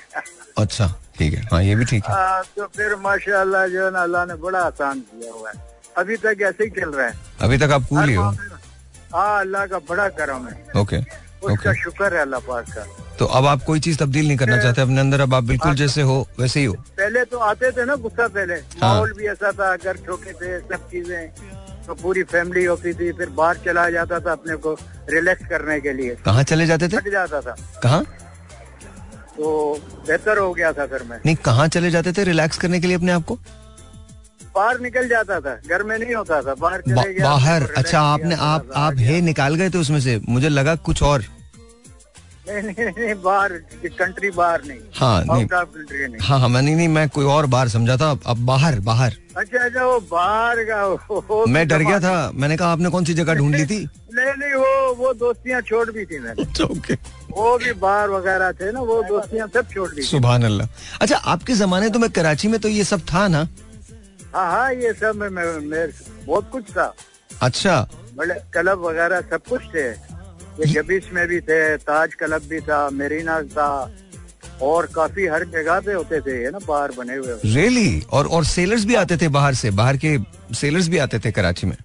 अच्छा ठीक है। हाँ ये भी ठीक है। आ, तो फिर माशाल्लाह जो है ना अल्लाह ने बड़ा आसान किया हुआ है। अभी तक ऐसे ही चल रहा है। अभी तक आप कूल ही हो? हाँ अल्लाह का बड़ा करम है। ओके उसका शुक्र है अल्लाह पाक का। तो अब आप कोई चीज़ तब्दील नहीं करना चाहते अपने अंदर अब आप बिल्कुल जैसे हो वैसे ही हो। पहले तो आते थे ना गुस्सा पहले। हाँ। माहौल भी ऐसा था घर छोटे थे सब चीज़ें। तो पूरी फैमिली होती थी फिर बाहर चला जाता था अपने को रिलैक्स करने के लिए। कहाँ चले जाते थे? जाता था। कहा? तो बेहतर हो गया था सर मैं। नहीं कहाँ चले जाते थे रिलैक्स करने के लिए अपने आप को? बाहर निकल जाता था। घर में नहीं होता था बाहर बा, गया बाहर। अच्छा आपने आप आप हे निकाल गए थे उसमें से। मुझे लगा कुछ और। नहीं नहीं नहीं बाहर कंट्री बाहर नहीं। हाँ नहीं। कंट्री हाँ हाँ मैं नहीं नहीं मैं कोई और बाहर समझा था अब बाहर बाहर। अच्छा अच्छा वो बाहर का वो मैं डर गया था मैंने कहा आपने कौन सी जगह ढूंढ ली थी? नहीं नहीं वो वो दोस्तियाँ छोड़ भी थी मैंने। ओके वो भी बाहर वगैरह थे ना वो दोस्तियाँ सब छोड़ दी सुबह अल्लाह अच्छा आपके जमाने तो मैं कराची में तो ये सब था ना? हाँ हाँ ये सब में, में, में बहुत कुछ था। अच्छा। बड़े क्लब वगैरह सब कुछ थे। जबीस में भी थे ताज क्लब भी था मेरीना था और काफ़ी हर जगह पे होते थे ये ना बाहर बने हुए रियली और और सेलर्स भी आते थे बाहर से? बाहर के सेलर्स भी आते थे कराची में?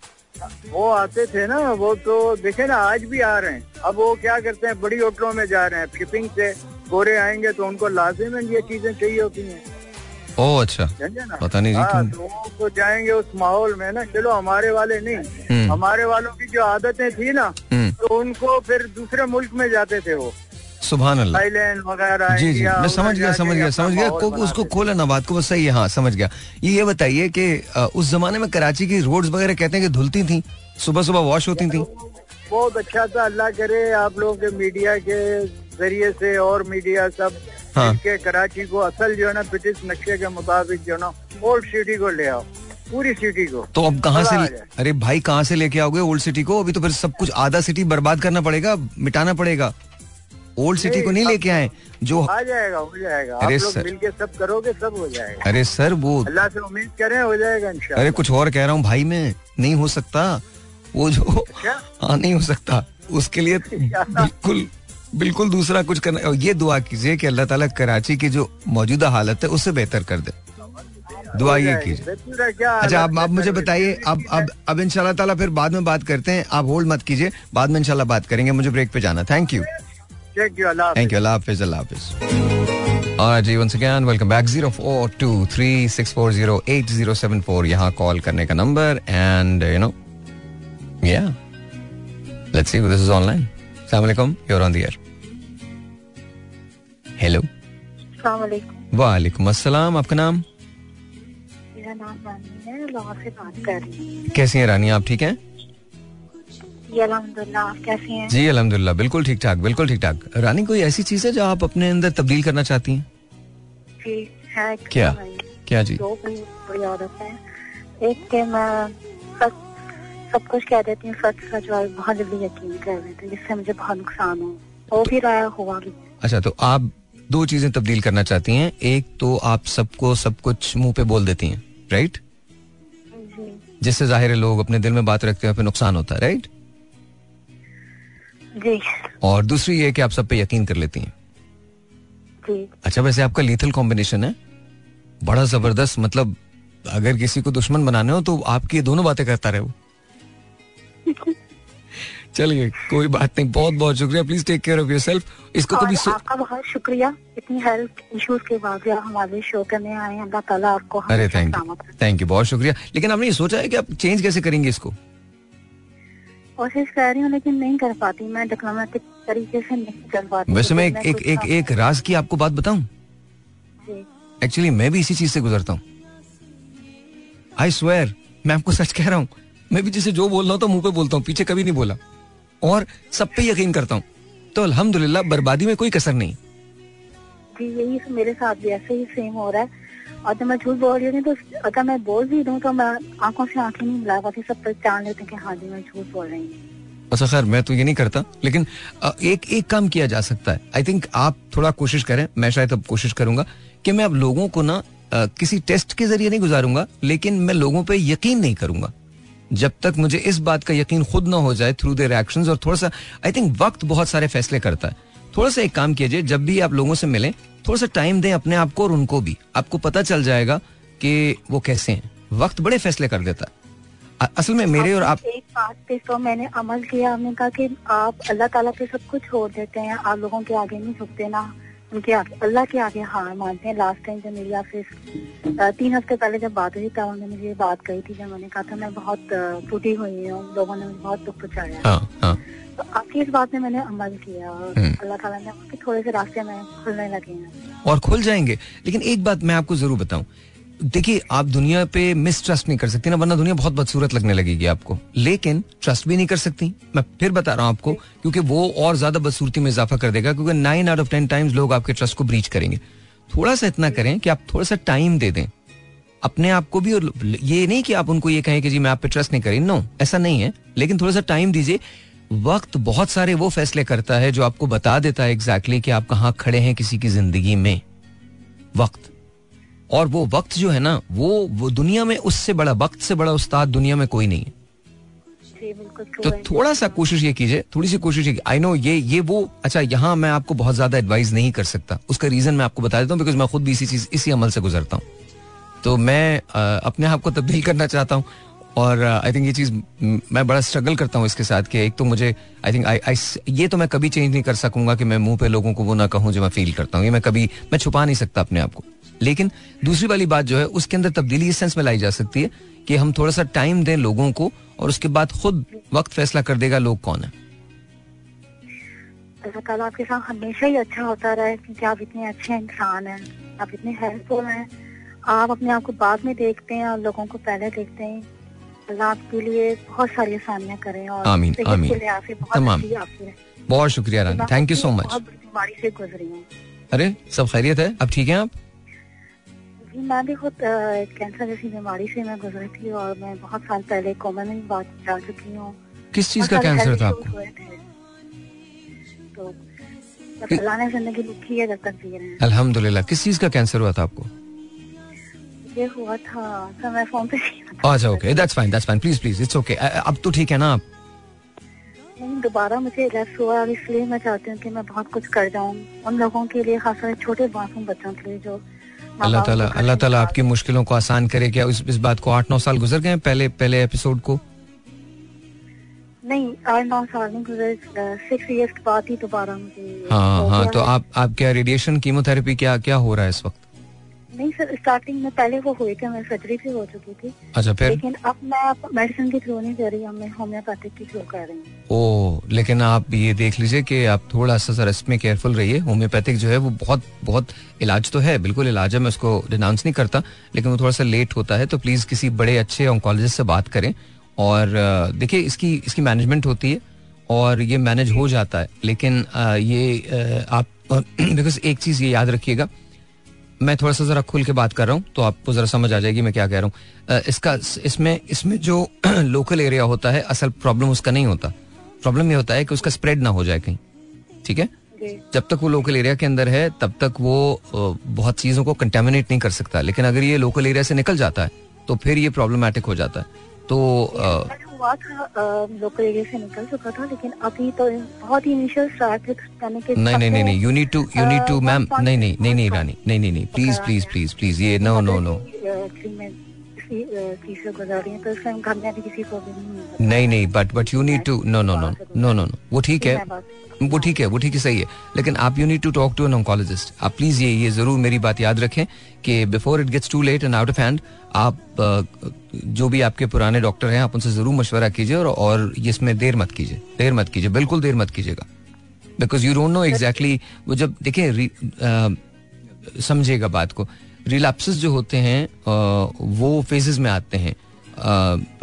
वो आते थे ना वो तो देखे ना आज भी आ रहे हैं। अब वो क्या करते हैं बड़ी होटलों में जा रहे हैं शिपिंग से गोरे आएँगे तो उनको लाजिम ये चीज़ें चाहिए होती हैं। ओ अच्छा। पता नहीं जी हाँ, क्यों। तो तो जाएँगे उस माहौल में ना चलो हमारे वाले नहीं। हम्म। हमारे वालों की जो आदतें थी ना हम्म। तो उनको फिर दूसरे मुल्क में जाते थे वो। सुबह थाईलैंड वगैरह जी जी। मैं समझ गया समझ गया समझ गया। को, उसको। खोला ना बात को बस सही है हाँ समझ गया। ये ये बताइए कि उस जमाने में कराची की रोड्स वगैरह कहते हैं कि धुलती थी सुबह सुबह वॉश होती थी। बहुत अच्छा था अल्लाह करे आप लोगों के मीडिया के ज़रिए से और मीडिया सब। हाँ। के कराची को असल जो है ना ब्रिटिश नक्शे के मुताबिक जो है ना ओल्ड सिटी को ले आओ पूरी सिटी को। तो अब कहाँ से अरे भाई कहाँ से लेके आओगे ओल्ड सिटी को? अभी तो फिर सब कुछ आधा सिटी बर्बाद करना पड़ेगा मिटाना पड़ेगा। ओल्ड सिटी को नहीं लेके आए जो आ जाएगा हो जाएगा। अरे लोग सर। मिलके सब करोगे सब हो जाएगा। अरे सर वो अल्लाह से उम्मीद करें हो जाएगा इंशाल्लाह। अरे कुछ और कह रहा हूँ भाई मैं नहीं हो सकता। वो जो हाँ नहीं हो सकता। उसके लिए बिल्कुल बिल्कुल दूसरा कुछ करना और ये दुआ कीजिए कि अल्लाह ताला कराची की जो मौजूदा हालत है उससे बेहतर कर दे। दुआ ये कीजिए। अच्छा हालत आप मुझे बताइए अब अब अब इंशाल्लाह ताला फिर बाद में बात करते हैं। आप होल्ड मत कीजिए बाद में इंशाल्लाह बात करेंगे। मुझे ब्रेक पे जाना। Thank you. थैंक यू अल्लाह हाफिज अल्लाह हाफिज और जी once again welcome back zero four two three six four zero eight zero seven four यहाँ कॉल करने का नंबर एंड यू नो या let's see this is online अस्सलाम वालेकुम you are on the air hello वालेकुम अस्सलाम आपका नाम? मेरा नाम रानी है लाहौर से बात कर रही हूँ। कैसी हैं रानी आप ठीक हैं? जी अल्हम्दुलिल्लाह आप कैसी हैं? जी अल्हम्दुलिल्लाह बिल्कुल ठीक ठाक बिल्कुल ठीक ठाक। रानी कोई ऐसी चीज़ है जो आप अपने अंदर तब्दील करना चाहती हैं? जी है क्या? क्या जी दो बड़ी औरत है। एक के मैं सब कुछ कह देती हूँ सच सच और बहुत जल्दी यकीन कर देती हूँ जिससे मुझे बहुत नुकसान हो। हो भी रहा है हुआ भी। अच्छा तो आप दो चीज़ें तब्दील करना चाहती हैं। एक तो आप सबको सब कुछ मुँह पे बोल देती हैं राइट जिससे ज़ाहिर है लोग अपने दिल में बात रखते हैं फिर नुकसान होता है राइट जी। और दूसरी ये कि आप सब पे यकीन कर लेती हैं। जी। अच्छा वैसे आपका लीथल कॉम्बिनेशन है। बड़ा ज़बरदस्त मतलब अगर किसी को दुश्मन बनाने हो तो आपकी ये दोनों बातें करता रहे वो। चलिए कोई बात नहीं बहुत बहुत शुक्रिया। Please take care of yourself इसको कभी सो... आपका बहुत शुक्रिया इतनी हेल्थ इश्यूज़ के बाद हमारे शो करने आए हैं। अल्लाह ताला आपको अरे थैंक यू थैंक यू बहुत शुक्रिया। लेकिन आपने ये सोचा है कि आप चेंज कैसे करेंगे इसको? कोशिश कर रही हूँ लेकिन नहीं कर पाती। मैं डिप्लोमेटिक तरीके से नहीं कर पाती। वैसे मैं एक एक एक, एक राज की आपको बात बताऊँ? एक्चुअली मैं भी इसी चीज़ से गुजरता हूँ। आई स्वेयर मैं आपको सच कह रहा हूँ मैं भी जिसे जो बोल रहा हूँ तो मुँह पे बोलता हूँ पीछे कभी नहीं बोला। और सब पे यकीन करता हूँ तो अल्हम्दुलिल्लाह बर्बादी में कोई कसर नहीं। जी यही मेरे साथ भी ऐसे ही सेम हो रहा है। और जब मैं झूठ बोल रही हूँ तो अगर मैं बोल भी दूँ तो मैं आँखों से आँखें नहीं मिला पाती सब पहचान लेते हैं कि हाँ जी मैं झूठ बोल रही हूँ। अच्छा खैर मैं तो ये नहीं करता लेकिन एक एक काम किया जा सकता है। आई थिंक आप थोड़ा कोशिश करें मैं शायद अब कोशिश करूँगा कि मैं अब लोगों को ना किसी टेस्ट के ज़रिए नहीं गुजारूँगा लेकिन मैं लोगों पे यकीन नहीं करूँगा। जब तक मुझे इस बात का यकीन खुद ना हो जाए थ्रू देयर एक्शंस और थोड़ा सा आई थिंक वक्त बहुत सारे फैसले करता है। थोड़ा सा एक काम कीजिए, जब भी आप लोगों से मिलें, थोड़ा सा टाइम दें अपने आप को और उनको भी। आपको पता चल जाएगा कि वो कैसे हैं। वक्त बड़े फैसले कर देता असल में मेरे और आप एक बात पे तो मैंने अमल किया, हमने कहा कि आप अल्लाह ताला पे सब कुछ छोड़ देते हैं, आप लोगों के आगे नहीं झुकते ना। उनके आगे अल्लाह के आगे हार मानते हैं। लास्ट टाइम जब मेरी आपसे तीन हफ़्ते पहले जब बात हुई तब उन्होंने मुझे बात कही थी। जब मैंने कहा था मैं बहुत टूटी हुई हूँ। लोगों ने मुझे बहुत दुख पहुँचाया हाँ। हाँ तो आपकी इस बात में मैंने अमल किया और हम्म। अल्लाह ताला ने थोड़े से रास्ते में खुलने लगे हैं। और खुल जाएँगे। लेकिन एक बात मैं आपको ज़रूर बताऊँ। देखिए, आप दुनिया पे मिसट्रस्ट नहीं कर सकती ना, वरना दुनिया बहुत बदसूरत लगने लगेगी आपको। लेकिन ट्रस्ट भी नहीं कर सकती। मैं फिर बता रहा हूँ आपको, क्योंकि वो और ज़्यादा बदसूरती में इजाफा कर देगा, क्योंकि nine out of ten times लोग आपके ट्रस्ट को ब्रीच करेंगे। थोड़ा सा इतना करें कि आप थोड़ा सा टाइम दे दें। अपने आप को भी और ये नहीं कि आप उनको ये कहें कि जी, मैं आप पे ट्रस्ट नहीं करी नो ऐसा नहीं है। लेकिन थोड़ा सा टाइम दीजिए। वक्त बहुत सारे वो फैसले करता है जो आपको बता देता है एग्जैक्टली exactly कि आप कहाँ खड़े हैं किसी की ज़िंदगी में। वक्त। और वो वक्त जो है ना वो वो दुनिया में उससे बड़ा वक्त से बड़ा उस्ताद दुनिया में कोई नहीं है। तो थोड़ा सा कोशिश ये कीजिए थोड़ी सी कोशिश ये आई नो ये ये वो अच्छा यहाँ मैं आपको बहुत ज़्यादा एडवाइस नहीं कर सकता। उसका रीजन मैं आपको बता देता हूँ बिकॉज़ मैं खुद भी इसी चीज़ इसी अमल से गुजरता हूँ। तो मैं अ, अपने आप को तब्दील करना चाहता हूँ और आई थिंक ये चीज़ मैं बड़ा स्ट्रगल करता हूँ इसके साथ कि एक तो मुझे आई थिंक आई ये तो मैं कभी चेंज नहीं कर सकूँगा कि मैं मुँह पे लोगों को वो ना कहूँ जो मैं फील करता हूँ। ये मैं कभी मैं छुपा नहीं सकता अपने आप को। लेकिन दूसरी वाली बात जो है उसके अंदर तब्दीली इस सेंस में लाई जा सकती है कि हम थोड़ा सा टाइम दें लोगों को और उसके बाद खुद वक्त फैसला कर देगा लोग कौन है। अल्लाह ताला आपके साथ हमेशा ही अच्छा होता रहे क्योंकि आप इतने अच्छे इंसान हैं आप इतने हेल्पफुल हैं। आप अपने आप को बाद में देखते हैं और लोगों को पहले देखते हैं। अल्लाह आपके लिए बहुत सारी आसानियाँ करें और आमीन, आमीन। तमाम। बहुत शुक्रिया Rani. Thank you so much बीमारी से गुजरी हूँ। अरे सब खैरियत है? अब ठीक है आप? जी मैं भी खुद कैंसर जैसी बीमारी से मैं गुजरी थी और मैं बहुत साल पहले कोमा में बात जा चुकी हूँ। किस चीज़ का कैंसर था आपको? तो अल्लाह ने ज़िंदगी लिखी है जब तक जी रहे हैं। अल्हम्दुलिल्लाह किस चीज़ का कैंसर हुआ था आपको? ये हुआ था सर मैं फ़ोन पे अच्छा okay that's fine that's fine please please it's okay अब तो ठीक है ना आप? नहीं दोबारा मुझे रिलैक्स हुआ और इसलिए मैं चाहती हूँ कि मैं बहुत कुछ कर जाऊँ। उन लोगों के लिए खासकर छोटे मासूम बच्चों के लिए जो अल्लाह ताला अल्लाह ताला आपकी मुश्किलों को आसान करे क्या इस, इस बात को आठ नौ साल गुजर गए पहले पहले एपिसोड को? नहीं आठ नौ साल नहीं गुजरे सिक्स इयर्स के बाद ही दोबारा मुझे हाँ हाँ तो आप आप क्या रेडिएशन कीमोथेरेपी क्या क्या हो रहा है इस वक्त? नहीं सर स्टार्टिंग में पहले वो हुई थी मैं सर्जरी भी हो चुकी थी। अच्छा फिर? लेकिन अब मैं मेडिसिन के थ्रू नहीं कर रही अब मैं होम्योपैथिक के थ्रू कर रही हूँ। ओ लेकिन आप ये देख लीजिए कि आप थोड़ा सा सर इसमें केयरफुल रहिए। होम्योपैथिक जो है वो बहुत बहुत इलाज तो है बिल्कुल इलाज है मैं उसको डिनाउंस नहीं करता लेकिन वो थोड़ा सा लेट होता है तो प्लीज़ किसी बड़े अच्छे ऑन्कोलॉजिस्ट से बात करें। और देखिए इसकी इसकी मैनेजमेंट होती है और ये मैनेज हो जाता है। लेकिन ये आप बिकॉज़ एक चीज़ ये याद रखिएगा मैं थोड़ा सा जरा खुल के बात कर रहा हूँ तो आपको जरा समझ आ जाएगी मैं क्या कह रहा हूँ। इसका इसमें इसमें जो लोकल एरिया होता है असल प्रॉब्लम उसका नहीं होता। प्रॉब्लम ये होता है कि उसका स्प्रेड ना हो जाए कहीं ठीक है? जब तक वो लोकल एरिया के अंदर है तब तक वो बहुत चीज़ों को कंटेमिनेट नहीं कर सकता। लेकिन अगर ये लोकल एरिया से निकल जाता है तो फिर ये प्रॉब्लमेटिक हो जाता है। तो हुआ था लोकल एरिया से निकल चुका था लेकिन अभी तो बहुत ही इनिशियल स्टार्ट है यानी कि नहीं नहीं नहीं you need to you need to ma'am नहीं नहीं नहीं नहीं रानी नहीं नहीं नहीं प्लीज़ प्लीज़ प्लीज़ प्लीज़ ये नो नो नो नहीं नहीं but but you need to no no no no no no वो ठीक है। वो ठीक है वो ठीक है सही है। लेकिन आप you need to talk to an oncologist आप प्लीज़ ये ये ज़रूर मेरी बात याद रखें कि before it gets too late and out of hand आप जो भी आपके पुराने डॉक्टर हैं आप उनसे ज़रूर मशवरा कीजिए और, और इसमें देर मत कीजिए देर मत कीजिए बिल्कुल देर मत कीजिएगा। Because you don't know exactly वो जब अ, समझिएगा बात को। रिलैप्सेस जो होते हैं वो फेजेस में आते हैं।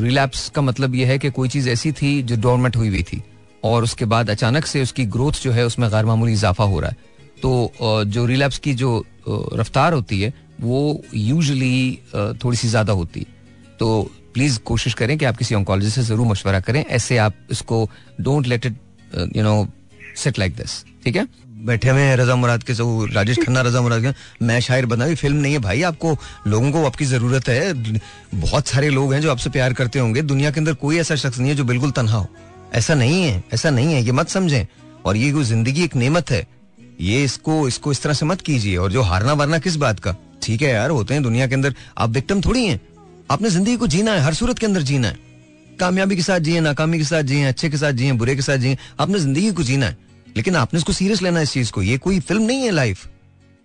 रिलैप्स का मतलब ये है कि कोई चीज़ ऐसी थी जो डोरमेट हुई हुई थी। और उसके बाद अचानक से उसकी ग्रोथ जो है, उसमें गैर मामूली इजाफा हो रहा है। तो जो रिलैप्स की जो रफ्तार होती है, वो यूजली थोड़ी सी ज़्यादा होती है। तो प्लीज़ कोशिश करें कि आप किसी ऑन्कोलॉजिस्ट से ज़रूर मशवरा करें, ऐसे आप इसको don't let it you know set like this ठीक है? बैठे हुए हैं रजा मुराद के, जो राजेश खन्ना रजा मुराद के। मैं शायर बना हुई फ़िल्म नहीं है भाई, आपको, लोगों को आपकी ज़रूरत है। बहुत सारे लोग हैं जो आपसे प्यार करते होंगे। दुनिया के अंदर कोई ऐसा शख्स नहीं है जो बिल्कुल तनहा हो। ऐसा नहीं है, ऐसा नहीं है, ये मत समझें। और ये ज़िंदगी एक नेमत है, ये इसको इसको इस तरह से मत कीजिए। और जो हारना वारना किस बात का? ठीक है यार, होते हैं दुनिया के अंदर, आप विक्टिम थोड़ी हैं। आपने ज़िंदगी को जीना है, हर सूरत के अंदर जीना है। कामयाबी के साथ जिए, नाकामी के साथ जिए, अच्छे के साथ जिए, बुरे के साथ जिए, आपने ज़िंदगी को जीना है। लेकिन आपने इसको सीरियस लेना इस चीज़ को। ये कोई फ़िल्म नहीं है life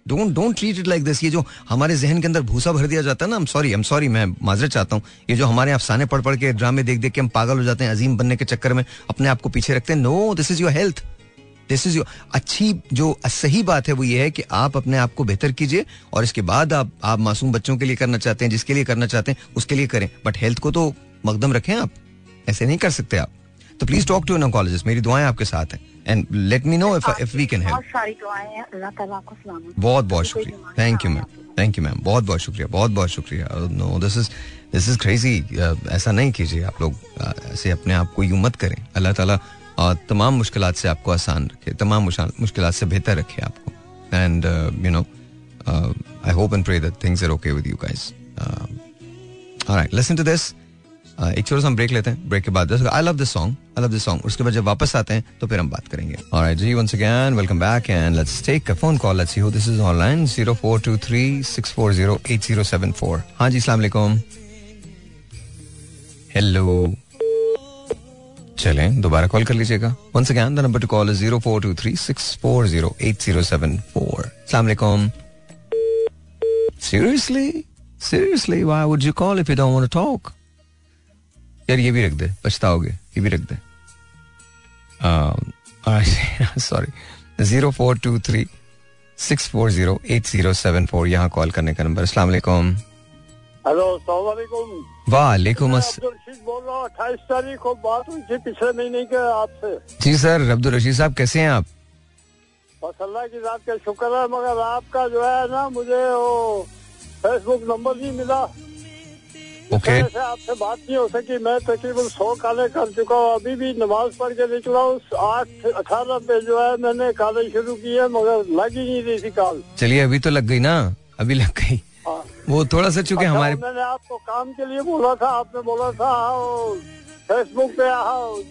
don't don't treat it like this ये जो हमारे जहन के अंदर भूसा भर दिया जाता है ना हम सॉरी हम सॉरी मैं माजरत चाहता हूँ। ये जो हमारे अफसाने पढ़ पढ़ के ड्रामे देख देख के हम पागल हो जाते हैं, अजीम बनने के चक्कर में अपने आप को पीछे रखते हैं। No this is your health this is your अच्छी जो सही बात है वो ये है कि आप अपने आप को बेहतर कीजिए और इसके बाद आप आप मासूम बच्चों के लिए करना चाहते हैं, जिसके लिए करना चाहते हैं, उसके लिए करें। बट हेल्थ को तो मकदम रखें आप। ऐसे नहीं कर सकते आप। तो please talk to an oncologist मेरी दुआएँ आपके साथ हैं. And let me know if if we can help बहुत बहुत शुक्रिया. Thank you ma'am thank you ma'am बहुत बहुत शुक्रिया. बहुत बहुत शुक्रिया. No this is this is crazy ऐसा नहीं कीजिए आप लोग. Uh, ऐसे अपने आप को यूँ मत करें. अल्लाह ताला uh, तमाम मुश्किल से आपको आसान रखे. तमाम मुश्किल से बेहतर रखे आपको. And you know I hope and pray that things are okay with you guys alright listen to this एक छोटा सा हम ब्रेक लेते हैं। ब्रेक के बाद I love this song I love this song उसके बाद जब वापस आते हैं तो फिर हम बात करेंगे। Alright ji once again welcome back and let's take a phone call let's see who this is online 0423640807 हाँ जी अस्सलाम वालेकुम। हेलो चलें दोबारा कॉल कर लीजिएगा। Once again the number to call is 0423640807 अस्सलाम वालेकुम। Seriously? Seriously, why would you call if you don't want to talk? यार ये भी रख दे पछताओगे ये भी रख दे। Sorry zero four two three six four zero eight zero seven four यहाँ कॉल करने का नंबर अस्सलाम वालेकुम हेलो वालेकुम बोल रहा हूँ अट्ठाईस तारीख को बात हुई थी पिछले महीने के आपसे। जी सर अब्दुल रशीद साहब कैसे हैं आप? बस अल्लाह की रात का शुक्र है मगर आपका जो है ना मुझे वो फेसबुक नंबर नहीं मिला। ओके आपसे बात नहीं हो सकी मैं तकरीबन सौ काले कर चुका हूँ। अभी भी नमाज़ पढ़ के निकला हूँ। आठ अठारह पे जो है मैंने काले शुरू की है मगर लग ही नहीं रही थी काल। चलिए अभी तो लग गई ना? अभी लग गई। हाँ। वो थोड़ा सा चूँकि अच्छा, हमारे मैंने आपको काम के लिए बोला था आपने बोला था फेसबुक पे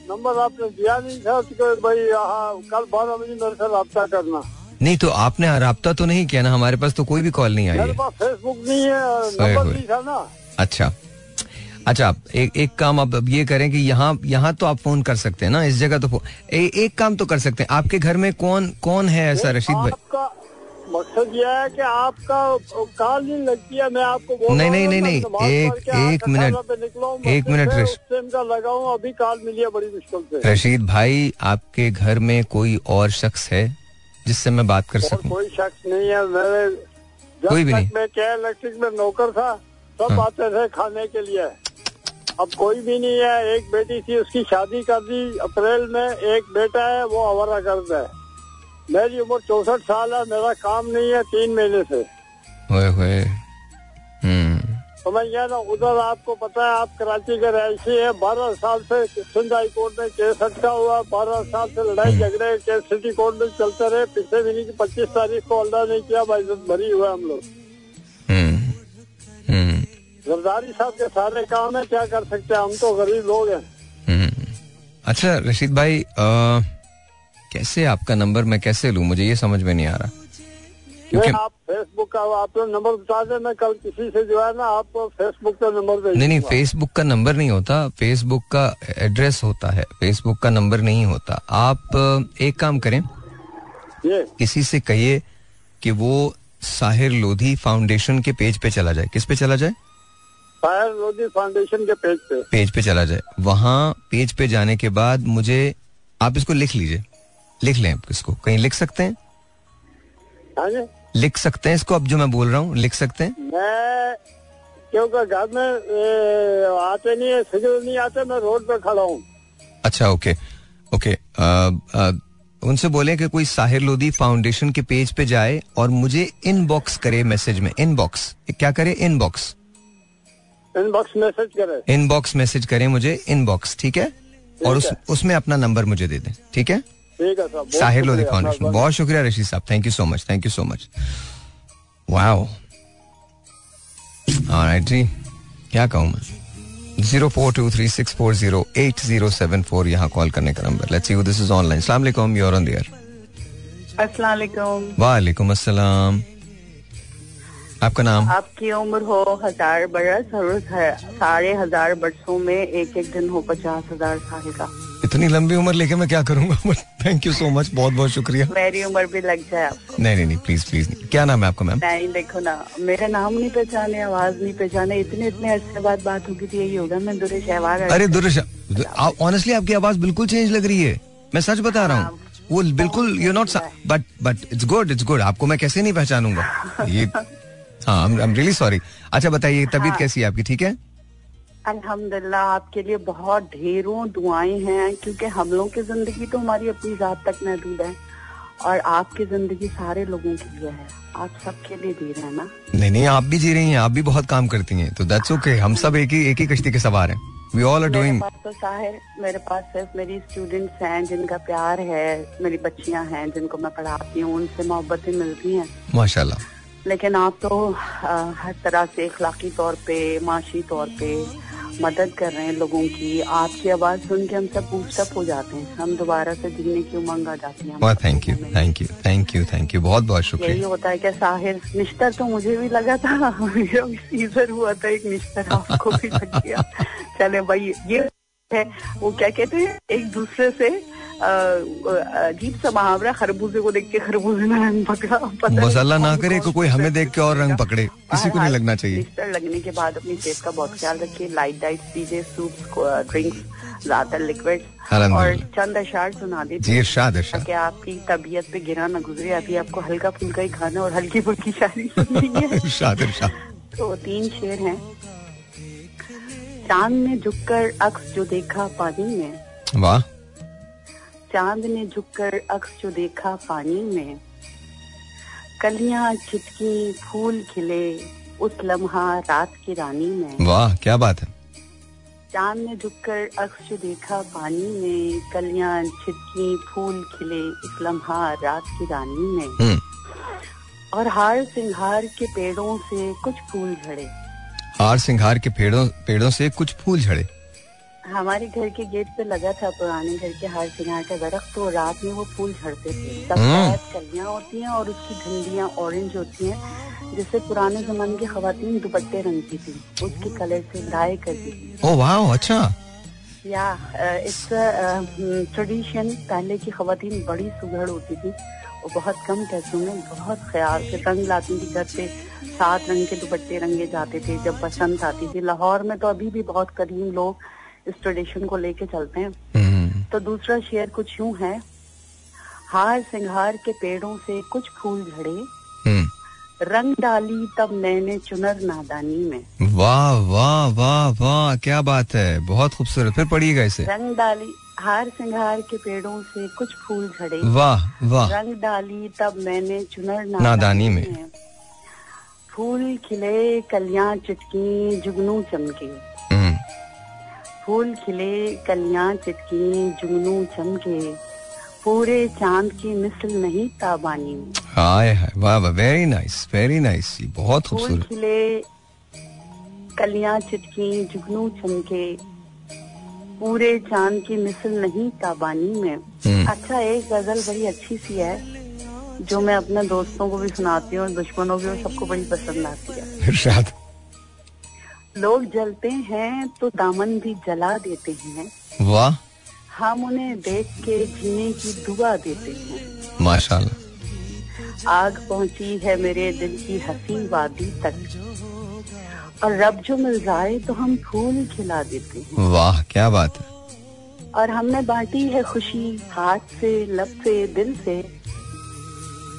नंबर आपने दिया नहीं था तो भाई कल बारह बजे मेरे से रब्ता करना। नहीं तो आपने राब्ता तो नहीं किया ना? हमारे पास तो कोई भी कॉल नहीं आई फेसबुक नहीं है नंबर। नहीं था ना। अच्छा। अच्छा एक एक काम आप अब ये करें कि यहाँ यहाँ तो आप फ़ोन कर सकते हैं ना इस जगह तो फो- ए, एक काम तो कर सकते हैं। आपके घर में कौन कौन है ऐसा रशीद भाई? मकसद यह है कि आपका कॉल नहीं लगती है मैं आपको बोल नहीं, नहीं, नहीं, नहीं, एक- एक मिनट, एक मिनट से, रश- का लगा हूँ अभी कॉल मिली है बड़ी मुश्किल से। रशीद भाई आपके घर में कोई और शख्स है जिससे मैं बात कर सकूँ? कोई शख्स नहीं है मेरे कोई भी नहीं। मैं क्या इलेक्ट्रिक में नौकर था सब हाँ। आते थे खाने के लिए। अब कोई भी नहीं है एक बेटी थी उसकी शादी कर दी अप्रैल में एक बेटा है वो आवारा गर्द है मेरी उम्र चौसठ साल है मेरा काम नहीं है तीन महीने से। हम्म। तो मैं यह ना उधर आपको पता है आप कराची के रहायशी है बारह साल से सिंध हाई कोर्ट में केस अटका हुआ बारह साल से लड़ाई झगड़े केस सिटी कोर्ट में चलते रहे पिछले महीने की पच्चीस तारीख को अल्लाह ने किया भाई भरी हुआ हम लोग। हम्म। हम्म। जरदारी साहब के सारे काम है क्या कर सकते हैं? हम तो गरीब लोग हैं। हम्म। अच्छा रशीद भाई अ, कैसे आपका नंबर मैं कैसे लूँ? मुझे ये समझ में नहीं आ रहा। क्योंकि आप फेसबुक का आपने नंबर बता दें मैं कल किसी से जो है ना आपको फेसबुक का नंबर दे नहीं नहीं फेसबुक का नंबर नहीं होता। फेसबुक का एड्रेस होता है। फेसबुक का नंबर नहीं होता। आप एक काम करें। ये। किसी से कहिए कि वो साहिर लोधी फाउंडेशन के पेज पे चला जाए। किस पे चला जाए? फायर लोधी फाउंडेशन के पेज पे। पेज पे चला जाए। वहाँ पेज पे जाने के बाद मुझे आप इसको लिख लीजिए। लिख लें आप इसको। कहीं लिख सकते हैं? हाँ लिख सकते हैं इसको? अब जो मैं बोल रहा हूँ लिख सकते हैं? मैं क्योंकि घर में आते नहीं है सिग्नल नहीं आते मैं रोड पे खड़ा हूँ। अच्छा ओके। ओके अ, अ, उनसे बोले कि कोई साहिर लोधी फाउंडेशन के पेज पे जाए और मुझे इनबॉक्स करे मैसेज में। इनबॉक्स क्या करे? इनबॉक्स इनबॉक्स मैसेज करे। इनबॉक्स मैसेज करें मुझे इनबॉक्स ठीक है? और उस उसमें अपना नंबर मुझे दे दें ठीक है? ठीक है सर बहुत साहिर लोधी शुक्रिया, फाउंडेशन बहुत शुक्रिया रशीद साहब thank you so much thank you so much wow alright जी। क्या कहूँ मैं? Zero four two three six four zero eight zero seven four यहाँ कॉल करने का number let's you this is online सलाम अलैकुम यूर ऑन दियर अस्सलाम वालेकुम वालेकुम अस्सलाम आपका नाम? आपकी उम्र हो हज़ार बरस और सारे हज़ार बरसों में एक एक दिन हो पचास हज़ार साल का। इतनी लंबी उम्र लेके मैं क्या करूँगा? थैंक यू सो मच बहुत बहुत शुक्रिया। मेरी उम्र भी लग जाए आपको। नहीं नहीं नहीं प्लीज़ प्लीज़ नहीं। क्या नाम है आपका मैम नहीं देखो ना मेरा नाम नहीं पहचाने आवाज़ नहीं पहचाने इतने इतने अरसे बाद बात होगी तो यही होगा मैं दुरे शहवार अरे दुर्श ऑनेस्टली आपकी आवाज़ बिल्कुल चेंज लग रही है। मैं सच बता रहा हूँ। वो बिल्कुल you not but but it's good it's good आपको मैं कैसे नहीं पहचानूँगा? ये हाँ आई एम रियली सॉरी अच्छा बताइए तबीयत कैसी है आपकी? ठीक है? अल्हम्दुलिल्लाह आपके लिए बहुत ढेरों दुआएँ हैं क्योंकि हम लोग की ज़िंदगी तो हमारी अपनी जात तक महदूद है और आपकी ज़िंदगी सारे लोगों के लिए है। आप सबके लिए जी रहे हैं ना? नहीं नहीं आप भी जी रही हैं आप भी बहुत काम करती हैं तो दैट्स ओके हम सब एक ही एक ही कश्ती के सवार हैं। वी ऑल आर मेरे डूइंग पास तो साहिर मेरे पास सिर्फ़ मेरी स्टूडेंट्स हैं जिनका प्यार है मेरी बच्चियाँ हैं जिनको मैं पढ़ाती हूँ उनसे मोहब्बतें मिलती हैं। माशाल्लाह। लेकिन आप तो आ, हर तरह से इखलाकी तौर पे माशी तौर पे मदद कर रहे हैं लोगों की। आपकी आवाज़ सुन के हम सब बूस्टअप हो जाते हैं। हम दोबारा से जीने की उमंग आ जाती है। बहुत thank you thank you thank you thank you बहुत बहुत शुक्रिया। यही होता है कि साहिर? निश्तर तो मुझे भी लगा था। मेरा सीजर हुआ था एक निश्तर आपको भी लग गया। चले भाई ये है। वो क्या कहते हैं एक दूसरे से अजीब सा मुहावरा खरबूजे को देख के खरबूजे में रंग पकड़ा। बस अल्लाह ना करे कि कोई हमें देख के और रंग पकड़े। किसी को नहीं लगना चाहिए। लगने के बाद अपनी सेहत का बहुत ख्याल रखिए। लाइट डाइट दीजिए सूप ड्रिंक्स ज़्यादा लिक्विड और चंद अशार सुना दीजिए ताकि आपकी तबीयत पे गिरा ना गुजरे अभी आपको हल्का फुल्का ही खाना और हल्की फुल्की शादी है। तो तीन शेर हैं। चाँद ने झुककर अक्स जो देखा पानी में। वाह। चाँद ने झुककर अक्स जो देखा पानी में। कलियाँ छिटकी फूल खिले उस लम्हा रात की रानी में। वाह क्या बात है। चाँद ने झुककर अक्स जो देखा पानी में कलियाँ छिटकी फूल खिले उस लम्हा रात की रानी में। हम्म। और हार सिंगार के पेड़ों से कुछ फूल झड़े। हार सिंगार के पेड़ों पेड़ों से कुछ फूल झड़े। हमारे घर के गेट पे लगा था पुराने घर के हार सिंगार का दरख्त तो रात में वो फूल झड़ते थे। हम्म। सफ़ेद कलियाँ होती हैं और उसकी डंडियाँ ऑरेंज होती हैं जिससे पुराने जमाने की खातन दुपट्टे रंगती थी। उसके कलर से डाई करती थी। ओ वाह अच्छा। या इस ट्रेडिशन पहले की खातन बड़ी सुघड़ होती थी। वो बहुत कम पैसों में बहुत ख्याल से रंग लाती थी घर पे। सात रंग के दुपट्टे रंगे जाते थे जब बसंत आती थी। लाहौर में तो अभी भी बहुत करीम लोग इस ट्रेडिशन को लेके चलते हैं। हम्म। तो दूसरा शेयर कुछ यूँ है हार सिंगार के पेड़ों से कुछ फूल झड़े हम्म। रंग डाली तब मैंने चुनर नादानी में। वाह वाह वाह वाह क्या बात है बहुत खूबसूरत। फिर पढ़िएगा इसे। रंग डाली हार सिंगार के पेड़ों से कुछ फूल झड़े वाह वाह। रंग डाली तब मैंने चुनर नादानी में। फूल खिले कलियाँ चिटकी जुगनू चमके। हम्म। फूल खिले कलियाँ चिटकी जुगनू चमके। पूरे चाँद की मिसल नहीं ताबानी। हाय हाय वाह वाह वेरी नाइस वेरी नाइस बहुत फूल खूबसूरत। खिले कलियाँ चिटकी जुगनू चमके। पूरे चाँद की मिसल नहीं ताबानी में। हम्म। अच्छा एक गज़ल बड़ी अच्छी सी है। जो मैं अपने दोस्तों को भी सुनाती हूँ दुश्मनों को सबको बड़ी पसंद आती है। इरशाद। लोग जलते हैं तो दामन भी जला देते हैं। वाह। हम उन्हें देख के जीने की दुआ देते हैं। माशाल्लाह। आग पहुँची है मेरे दिल की हसी वादी तक। और रब जो मिल जाए तो हम फूल खिला देते हैं। वाह क्या बात है। और हमने बांटी है खुशी हाथ से लब से दिल से।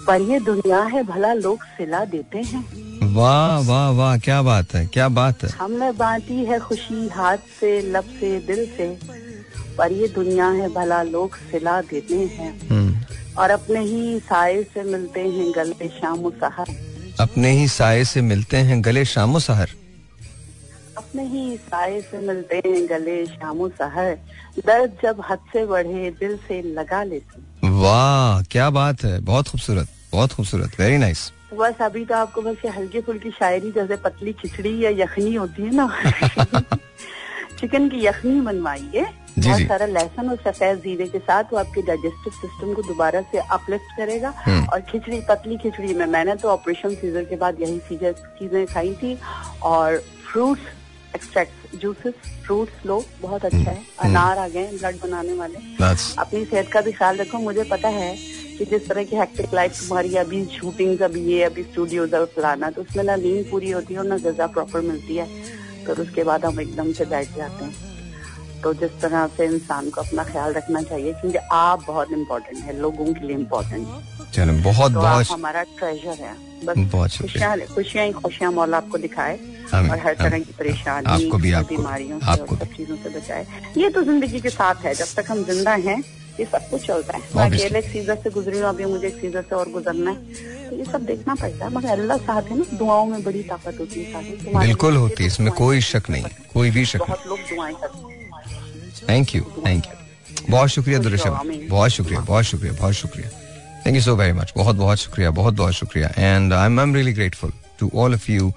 पर ये दुनिया है भला लोग सिला देते हैं। वाह वाह वाह क्या बात है क्या बात है। हमने बांटी है खुशी हाथ से लब से दिल से। पर ये दुनिया है भला लोग सिला देते हैं। हम्म, और अपने ही साय से मिलते हैं गले शाम सहर। अपने ही साय से मिलते हैं गले शामो सहर। अपने ही साय से मिलते हैं गले शामो सहर। दर्द जब हद से बढ़े दिल से लगा लेते हैं। वाह क्या बात है। बहुत खूबसूरत बहुत खूबसूरत। वेरी नाइस बस अभी तो आपको बस ये हल्की फुल्की शायरी जैसे पतली खिचड़ी या यखनी होती है ना। चिकन की यखनी बनवाइए। बहुत सारा लहसुन और सफ़ेद जीरे के साथ वो आपके डाइजेस्टिव सिस्टम को दोबारा से अपलिफ्ट करेगा। हम्म। और खिचड़ी पतली खिचड़ी में मैंने तो ऑपरेशन सीजर के बाद यही चीज़ें खाई थी। और फ्रूट्स एक्सट्रैक्ट जूसेस फ्रूट्स लो बहुत अच्छा है। अनार आ गए ब्लड बनाने वाले। अपनी सेहत का भी ख्याल रखो। मुझे पता है कि जिस तरह की हेक्टिक लाइफ तुम्हारी अभी शूटिंग अभी ये अभी स्टूडियोज और फलाना तो उसमें ना नींद पूरी होती है और ना गजा प्रॉपर मिलती है। तो उसके बाद हम एकदम से बैठ जाते हैं। तो जिस तरह से इंसान को अपना ख्याल रखना चाहिए क्योंकि आप बहुत इम्पोर्टेंट है लोगों के लिए इम्पोर्टेंट है। चलो बहुत तो बहुत हमारा ट्रेजर है। बस बहुत। खुशियाँ खुशियाँ ही खुशियाँ मौला आपको दिखाए और हर तरह की परेशानी आपको भी, आपको बीमारियों आपको सब चीज़ों से बचाए। ये तो ज़िंदगी के साथ है जब तक हम ज़िंदा हैं ये सब कुछ चलता है। मैं. अकेले एक सीजर से गुजरी हूँ अभी मुझे एक सीजर से और गुजरना है। तो ये सब देखना पड़ता है मगर अल्लाह साथ है ना दुआओं में बड़ी ताकत होती है बिल्कुल होती है तो इसमें कोई शक नहीं कोई भी शक बहुत लोग दुआएँ करते हैं। थैंक यू थैंक यू बहुत शुक्रिया दुरुशा। बहुत शुक्रिया बहुत शुक्रिया बहुत शुक्रिया। Thank you so very much बहुत बहुत शुक्रिया, बहुत बहुत शुक्रिया. And I am really grateful to all of you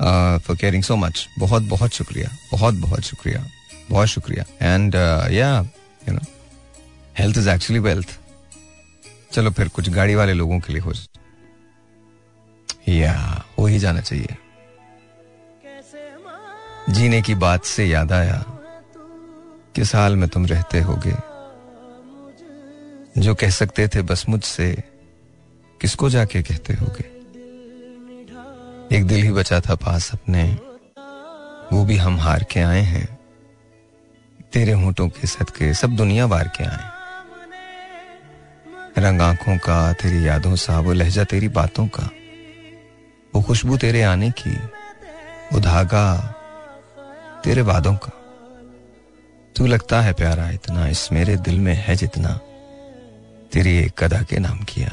for caring so much बहुत बहुत शुक्रिया, बहुत बहुत शुक्रिया बहुत शुक्रिया. And yeah you know health is actually wealth चलो फिर कुछ गाड़ी वाले लोगों के लिए हो या हो ही जाना चाहिए. जीने की बात से याद आया किस हाल में तुम रहते होगे. जो कह सकते थे, बस मुझसे, किसको जाके कहते होगे? एक दिल ही बचा था पास अपने। वो भी हम हार के आए हैं। तेरे होंठों के सदके सब दुनिया वार के आए। रंग आँखों का, तेरी यादों सा, वो लहजा तेरी बातों का। वो खुशबू तेरे आने की, वो धागा तेरे वादों का। तू लगता है प्यारा, इतना इस मेरे दिल में है जितना। तेरी एक कदा के नाम किया।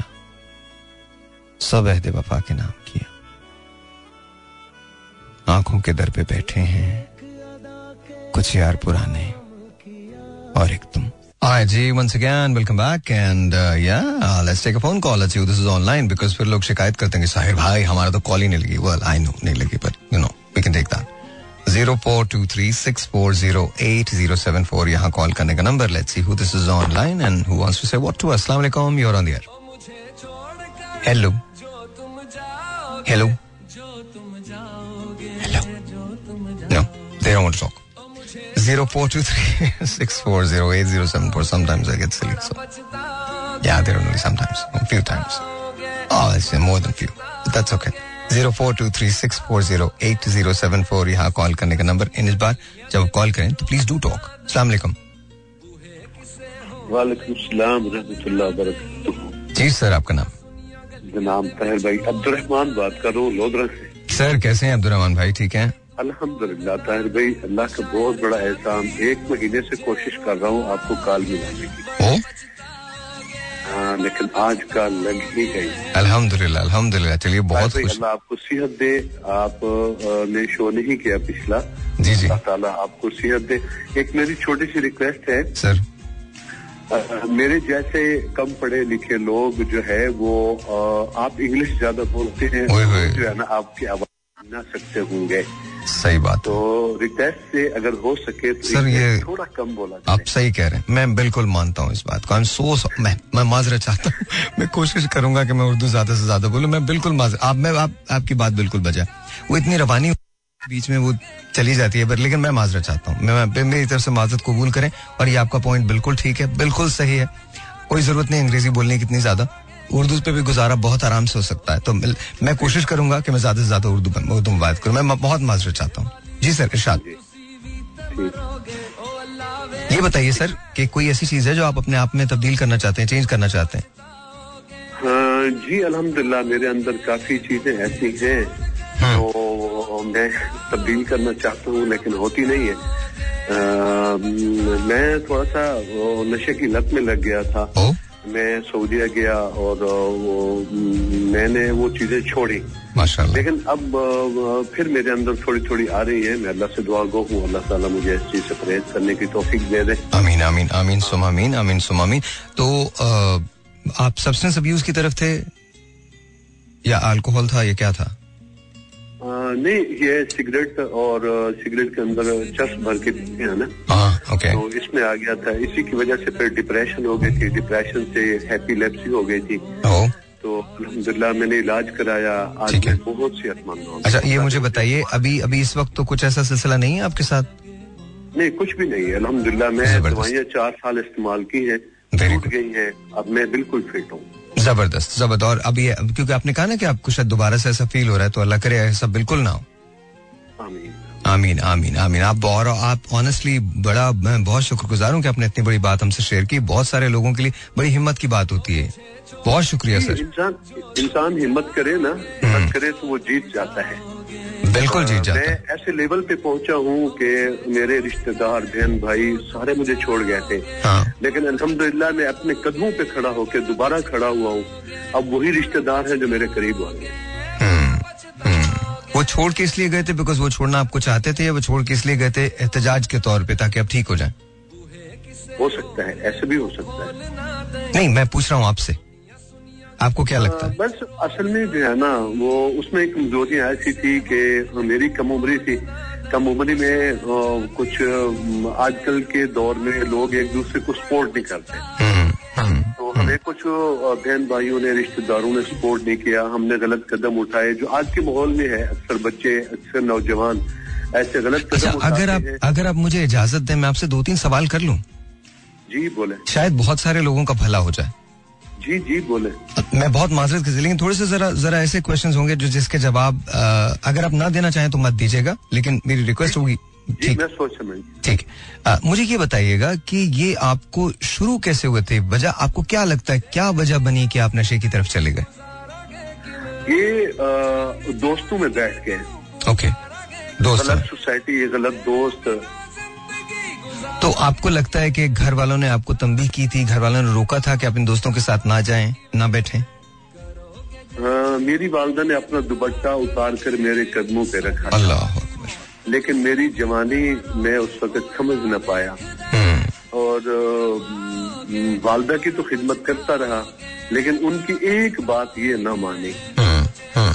सब अहद वफा के नाम किया। आँखों के दर पे बैठे हैं। कुछ यार पुराने और एक तुम। आए जी once again welcome back and yeah let's take a phone call अच्छी दिस इज़ ऑनलाइन बिकॉज़ फिर लोग शिकायत करते हैं साहिर भाई, हमारा तो कॉल ही नहीं लगी। वेल आई नो नहीं लगी but you know we can take that zero four two three six four zero eight zero seven four यहाँ कॉल करने का number let's see who this is online and who wants to say what to अस्सलाम वालेकुम you are on the air hello hello hello no they don't want to talk 0423640807 sometimes I get silly, so. Yeah there are only sometimes. A few times. Oh it's more than few, but that's okay. 0423640807 यहाँ call करने का number in इस बार जब call करें तो please do talk अस्सलाम वालेकुम वालेकुम सलाम रहमतुल्लाह जी सर आपका नाम? जनाब तहर भाई अब्दुलरहमान बात कर रहा हूँ लोधरा से। सर कैसे हैं अब्दुलरहमान भाई? ठीक हैं? अल्हम्दुलिल्लाह ताहिर भाई अल्लाह का बहुत बड़ा एहसान। एक महीने से कोशिश कर रहा हूँ आपको कॉल मिलाने की। हाँ लेकिन आज का लग ही गई। अल्हम्दुलिल्लाह अल्हम्दुलिल्लाह चलिए बहुत खुश। अल्लाह आपको सेहत दे। आप ने शो नहीं किया पिछला। जी जी। अल्लाह ताला आपको सेहत दे। एक मेरी छोटी सी रिक्वेस्ट है। सर। अ, मेरे जैसे कम पढ़े लिखे लोग जो है वो अ, आप इंग्लिश ज़्यादा बोलते हैं जो है ना आपकी आवाज़ ना सकते होंगे। सही बात तो रिक्वेस्ट से अगर हो सके तो सर, ये- थोड़ा कम बोला आप सही कह रहे हैं। मैं बिल्कुल मानता हूँ इस बात को। आई एम सो मैं मैं माजरत चाहता हूँ। मैं कोशिश करूँगा कि मैं उर्दू ज़्यादा से ज़्यादा बोलूँ। मैं बिल्कुल माजर। आप मैं आप, आपकी बात बिल्कुल बजा वो इतनी रवानी बीच में वो चली जाती है पर लेकिन मैं माजरा चाहता हूँ। मैं मेरी तरफ़ से माजरत कबूल करें और ये आपका पॉइंट बिल्कुल ठीक है बिल्कुल सही है। कोई ज़रूरत नहीं अंग्रेज़ी बोलने की इतनी ज़्यादा। उर्दू पे भी गुजारा बहुत आराम से हो सकता है। तो मैं, कोशिश करूँगा कि मैं ज़्यादा से ज़्यादा उर्दू में- उर्दू में बात करूँ। मैं बहुत माजरत चाहता हूँ। जी सर इरशाद। ये बताइए सर कि कोई ऐसी चीज़ है जो आप अपने आप में तब्दील करना चाहते हैं चेंज करना चाहते हैं? हाँ, जी अल्हम्दुलिल्लाह मेरे अंदर काफ़ी चीज़ें ऐसी हैं जो मैं तब्दील करना चाहता हूँ लेकिन होती नहीं है। आ, मैं थोड़ा सा नशे की लत में लग गया था। ओ। मैं सऊदीया गया और वो मैंने वो चीज़ें छोड़ी। माशाल्लाह। लेकिन अब फिर मेरे अंदर थोड़ी थोड़ी आ रही है। मैं अल्लाह से दुआ गो हूँ। अल्लाह ताला मुझे इस चीज़ से परहेज करने की तोफीक दे दे। आमीन आमीन आमीन सुम आमीन आमीन सुम आमीन। तो आ, आप सब्सटेंस अब्यूज की तरफ़ थे? या अल्कोहल था या क्या था? नहीं ये सिगरेट और सिगरेट के अंदर चस भर के पीते हैं ना। हाँ ओके तो इसमें आ गया था। इसी की वजह से फिर डिप्रेशन हो गई थी। डिप्रेशन से हैप्पी लेप्सी हो गई थी। तो अल्हम्दुलिल्लाह मैंने इलाज कराया। आज मैं बहुत सेहतमंद हूँ। अच्छा ये मुझे बताइए अभी अभी इस वक्त तो कुछ ऐसा सिलसिला नहीं है आपके साथ? नहीं कुछ भी नहीं है। अल्हम्दुलिल्लाह मैं दवाइयाँ चार साल इस्तेमाल की है। टूट गई हैं। अब मैं बिल्कुल फिट हूँ। ज़बरदस्त ज़बरदस्त। और अब ये- क्योंकि आपने कहा ना कि आपको शायद दोबारा से ऐसा फील हो रहा है तो अल्लाह करे ऐसा बिल्कुल ना हो। आमीन। आमीन आमीन आप और आप ऑनेस्टली बड़ा मैं बहुत शुक्रगुजार हूँ कि आपने इतनी बड़ी बात हमसे शेयर की। बहुत सारे लोगों के लिए बड़ी हिम्मत की बात होती है। बहुत शुक्रिया सर इंसान इंसान हिम्मत करे ना हिम्मत करे तो वो जीत जाता है। बिल्कुल जीत जाता मैं ऐसे लेवल पे पहुँचा हूँ कि मेरे रिश्तेदार बहन भाई सारे मुझे छोड़ गए थे। हाँ। लेकिन अल्हम्दुलिल्लाह मैं अपने कदमों पे खड़ा होकर दोबारा खड़ा हुआ हूँ। अब वही रिश्तेदार हैं जो मेरे करीब आ गए। हम्म, हम्म। वो छोड़ के इसलिए गए थे? बिकॉज़ वो छोड़ना आपको चाहते थे या वो छोड़ के इसलिए गए थे एहतजाज के तौर पे ताकि आप ठीक हो जाए? हो सकता है ऐसे भी हो सकता है। नहीं मैं पूछ रहा हूँ आपसे। आपको क्या लगता है? बस असल में जो है ना वो उसमें कमजोरियाँ ऐसी थी कि मेरी कम उम्री थी। कम उम्री में कुछ आजकल के दौर में लोग एक दूसरे को सपोर्ट नहीं करते। हम्म, हम्म, तो हमें कुछ बहन भाइयों ने रिश्तेदारों ने सपोर्ट नहीं किया। हमने गलत कदम उठाए जो आज के माहौल में है अक्सर बच्चे अक्सर नौजवान ऐसे गलत अच्छा कदम अगर आप अगर आप मुझे इजाज़त दें मैं आपसे दो तीन सवाल कर लूँ? जी बोले। शायद बहुत सारे लोगों का भला हो जाए। जी जी बोले। मैं बहुत माजरत कर लेकिन थोड़े से जरा जरा ऐसे क्वेश्चंस होंगे जो जिसके जवाब अगर आप ना देना चाहें तो मत दीजिएगा लेकिन मेरी रिक्वेस्ट होगी। ठीक। मैं सोच समझ ठीक। मुझे ये बताइएगा कि ये आपको शुरू कैसे हुए थे? वजह आपको क्या लगता है क्या वजह बनी कि आप नशे की तरफ़ चले गए? ये अ, दोस्तों में बैठ के। ओके। दोस्त। गलत सोसाइटी गलत दोस्त तो आपको लगता है कि घर वालों ने आपको तंबीह की थी? घर वालों ने रोका था कि अपने दोस्तों के साथ ना जाएँ ना बैठें? हाँ, मेरी वालदा ने अपना दुपट्टा उतार कर मेरे कदमों पे रखा अल्लाह लेकिन मेरी जवानी मैं उस वक्त समझ न पाया। हम्म, और वालदा की तो खिदमत करता रहा लेकिन उनकी एक बात ये न मानी। हम्म, हम्म।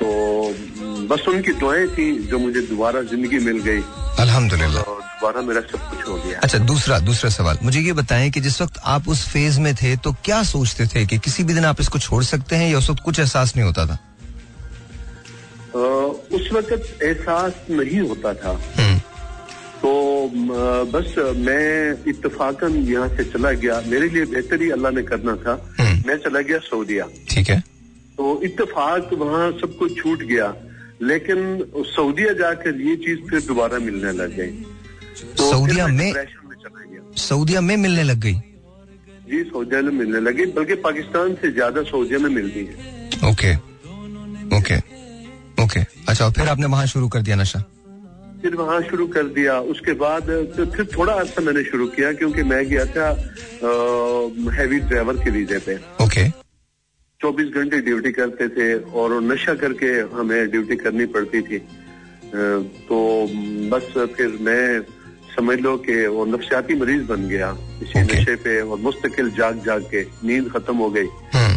तो बस उनकी दुआएँ थी जो मुझे दोबारा ज़िंदगी मिल गई। अल्हम्दुलिल्लाह। और दोबारा मेरा सब कुछ हो गया। अच्छा दूसरा दूसरा सवाल। मुझे ये बताएँ कि जिस वक्त आप उस फ़ेज़ में थे तो क्या सोचते थे कि किसी भी दिन आप इसको छोड़ सकते हैं या उस वक्त कुछ एहसास नहीं होता था? उस वक्त एहसास नहीं होता था। हम्म, तो बस मैं इत्तेफाकन यहाँ से चला गया। मेरे लिए बेहतरी अल्लाह ने करना था। हम्म। मैं चला गया सऊदिया। ठीक है। तो इतफाक वहाँ सब कुछ छूट गया। लेकिन सऊदिया जाकर ये चीज़ फिर दोबारा मिलने लग गई। सऊदिया में- सऊदिया में मिलने लग गई? जी सऊदिया में मिलने लगी बल्कि पाकिस्तान से ज़्यादा सऊदिया में मिलती है। Okay okay okay. अच्छा फिर आपने वहाँ शुरू कर दिया नशा? फिर वहाँ शुरू कर दिया। उसके बाद तो फिर थोड़ा अर्सा मैंने शुरू किया क्योंकि मैं गया था हैवी ड्राइवर के वीजे पे। ओके। 24 घंटे ड्यूटी करते थे और नशा करके हमें ड्यूटी करनी पड़ती थी। तो बस फिर मैं समझ लो कि वो नफसियाती मरीज़ बन गया। इसी Okay. नशे पे और मुस्तकिल जाग जाग के नींद खत्म हो गई। हम्म,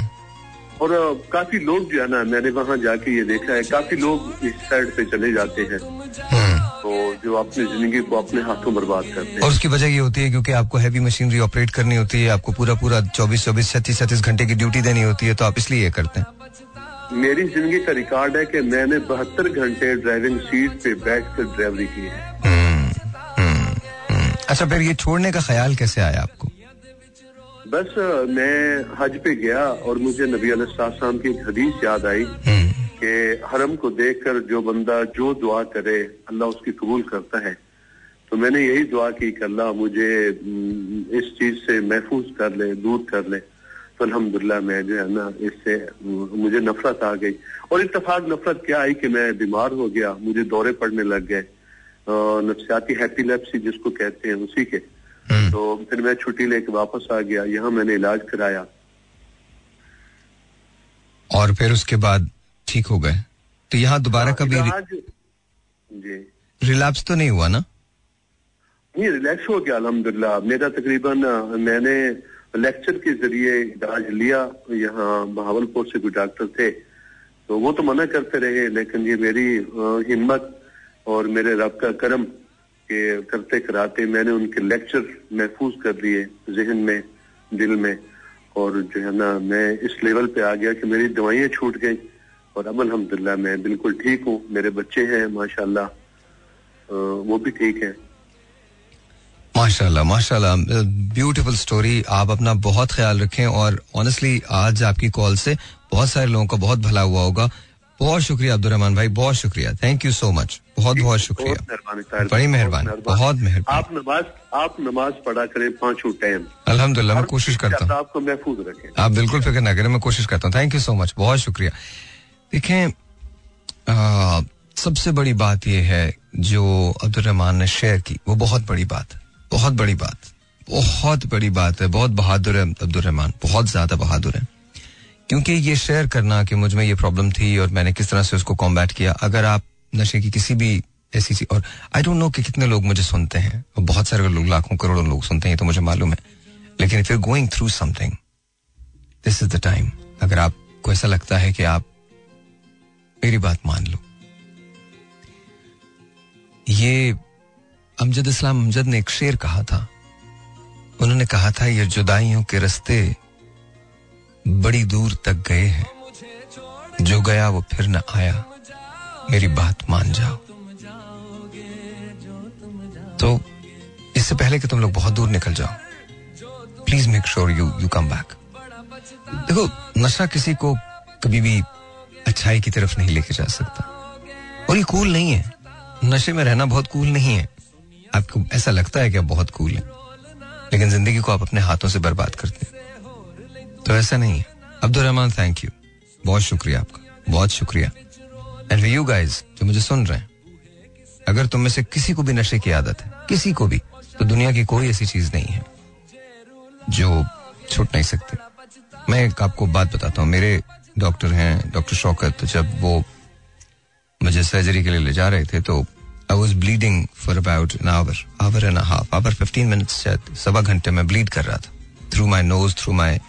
और काफ़ी लोग जो है ना मैंने वहाँ जाके ये देखा है काफ़ी लोग इस साइड पे चले जाते हैं। तो जो अपनी ज़िंदगी को अपने हाथों बर्बाद करते हैं। और उसकी वजह ये होती है क्योंकि आपको हैवी मशीनरी ऑपरेट करनी होती है आपको पूरा पूरा चौबीस चौबीस छत्तीस छत्तीस घंटे की ड्यूटी देनी होती है तो आप इसलिए ये करते हैं। मेरी ज़िंदगी का रिकॉर्ड है कि मैंने बहत्तर घंटे ड्राइविंग सीट पे बैठ कर ड्राइवरी की है। हम्म, हम्म, हम्म। अच्छा फिर ये छोड़ने का ख्याल कैसे आया आपको? बस मैं हज पे गया और मुझे नबी अलैहिस्सलाम की एक हदीस याद आई हम्म, कि हरम को देखकर जो बंदा जो दुआ करे अल्लाह उसकी कबूल करता है। तो मैंने यही दुआ की कि अल्लाह मुझे इस चीज़ से महफूज कर ले दूर कर ले। तो अल्हम्दुलिल्लाह मैं जो है ना इससे मुझे नफरत आ गई। और इतफाक नफरत क्या आई कि मैं बीमार हो गया मुझे दौरे पड़ने लग गए। नफसियाती हैप्पीलेप्सी जिसको कहते हैं उसी के। हम्म। तो फिर मैं छुट्टी लेके वापस आ गया यहाँ मैंने इलाज कराया। और फिर उसके बाद ठीक हो गए। तो यहाँ दोबारा कभी इलाज जी। रिलैप्स तो नहीं हुआ ना? नहीं रिलैक्स हो गया अलहमदुल्ला मेरा तकरीबन मैंने लेक्चर के ज़रिए इलाज लिया यहाँ बहावलपुर से कोई डॉक्टर थे। तो वो तो मना करते रहे लेकिन ये मेरी हिम्मत और मेरे रब का करम के करते कराते मैंने उनके लेक्चर महफूज कर लिए जहन में, दिल में। और जो है ना, मैं इस लेवल पे आ गया कि मेरी दवाइयाँ छूट गई। और अब अल्हम्दुलिल्लाह, मैं बिल्कुल ठीक हूँ। मेरे बच्चे हैं, माशाल्लाह। वो भी ठीक है। माशाल्लाह माशाल्लाह। ब्यूटीफुल स्टोरी आप अपना बहुत ख्याल रखें और ऑनेस्टली आज आपकी कॉल से बहुत सारे लोगों का बहुत भला हुआ होगा। बहुत शुक्रिया अब्दुलरहमान भाई बहुत शुक्रिया। थैंक यू सो मच बहुत बहुत शुक्रिया। बड़ी मेहरबानी। बहुत मेहरबानी। आप नमाज़ आप नमाज़ पढ़ा करें पाँचों टाइम। अल्हम्दुलिल्लाह मैं कोशिश करता हूँ। आपको महफूज रखें। आप बिल्कुल फ़िक्र ना करें मैं कोशिश करता हूँ। थैंक यू सो मच बहुत शुक्रिया। देखें सबसे बड़ी बात यह है जो अब्दुल रहमान ने शेयर की वो बहुत बड़ी बात बहुत बड़ी बात। बहुत बड़ी बात है। बहुत बहादुर है अब्दुल रहमान बहुत ज़्यादा बहादुर है। क्योंकि ये शेयर करना कि मुझमें ये प्रॉब्लम थी और मैंने किस तरह से उसको कॉम्बैट किया, अगर आप नशे की किसी भी ऐसी और आई डोंट नो कि कितने लोग मुझे सुनते हैं, और बहुत सारे लोग, लाखों करोड़ों लोग सुनते हैं तो मुझे मालूम है। लेकिन if you going through something this is the time अगर आपको ऐसा लगता है कि आप मेरी बात मान लो। ये अमजद इस्लाम अमजद ने एक शेर कहा था। उन्होंने कहा था, ये जुदाइयों के रास्ते बड़ी दूर तक गए हैं। जो गया वो फिर न आया। मेरी बात मान जाओ। तो इससे पहले कि तुम लोग बहुत दूर निकल जाओ please make sure you you come back देखो, नशा किसी को कभी भी अच्छाई की तरफ़ नहीं लेके जा सकता। और ये कूल नहीं है। नशे में रहना बहुत कूल नहीं है। आपको ऐसा लगता है कि आप बहुत कूल है। लेकिन ज़िंदगी को आप अपने हाथों से बर्बाद करते हैं। तो ऐसा नहीं। है अब्दुल रहमान थैंक यू बहुत शुक्रिया आपका। बहुत शुक्रिया। एंड यू गाइज़ जो मुझे सुन रहे हैं, अगर तुम में से किसी को भी नशे की आदत है, किसी को भी तो दुनिया की कोई ऐसी चीज़ नहीं है, जो छूट नहीं सकती। मैं एक आपको बात बताता हूँ। मेरे डॉक्टर हैं, डॉक्टर शौकत, जब वो मुझे सर्जरी के लिए ले जा रहे थे तो I was bleeding for about an hour hour and half hour fifteen minutes सवा घंटे में ब्लीड कर रहा था। Through my nose through my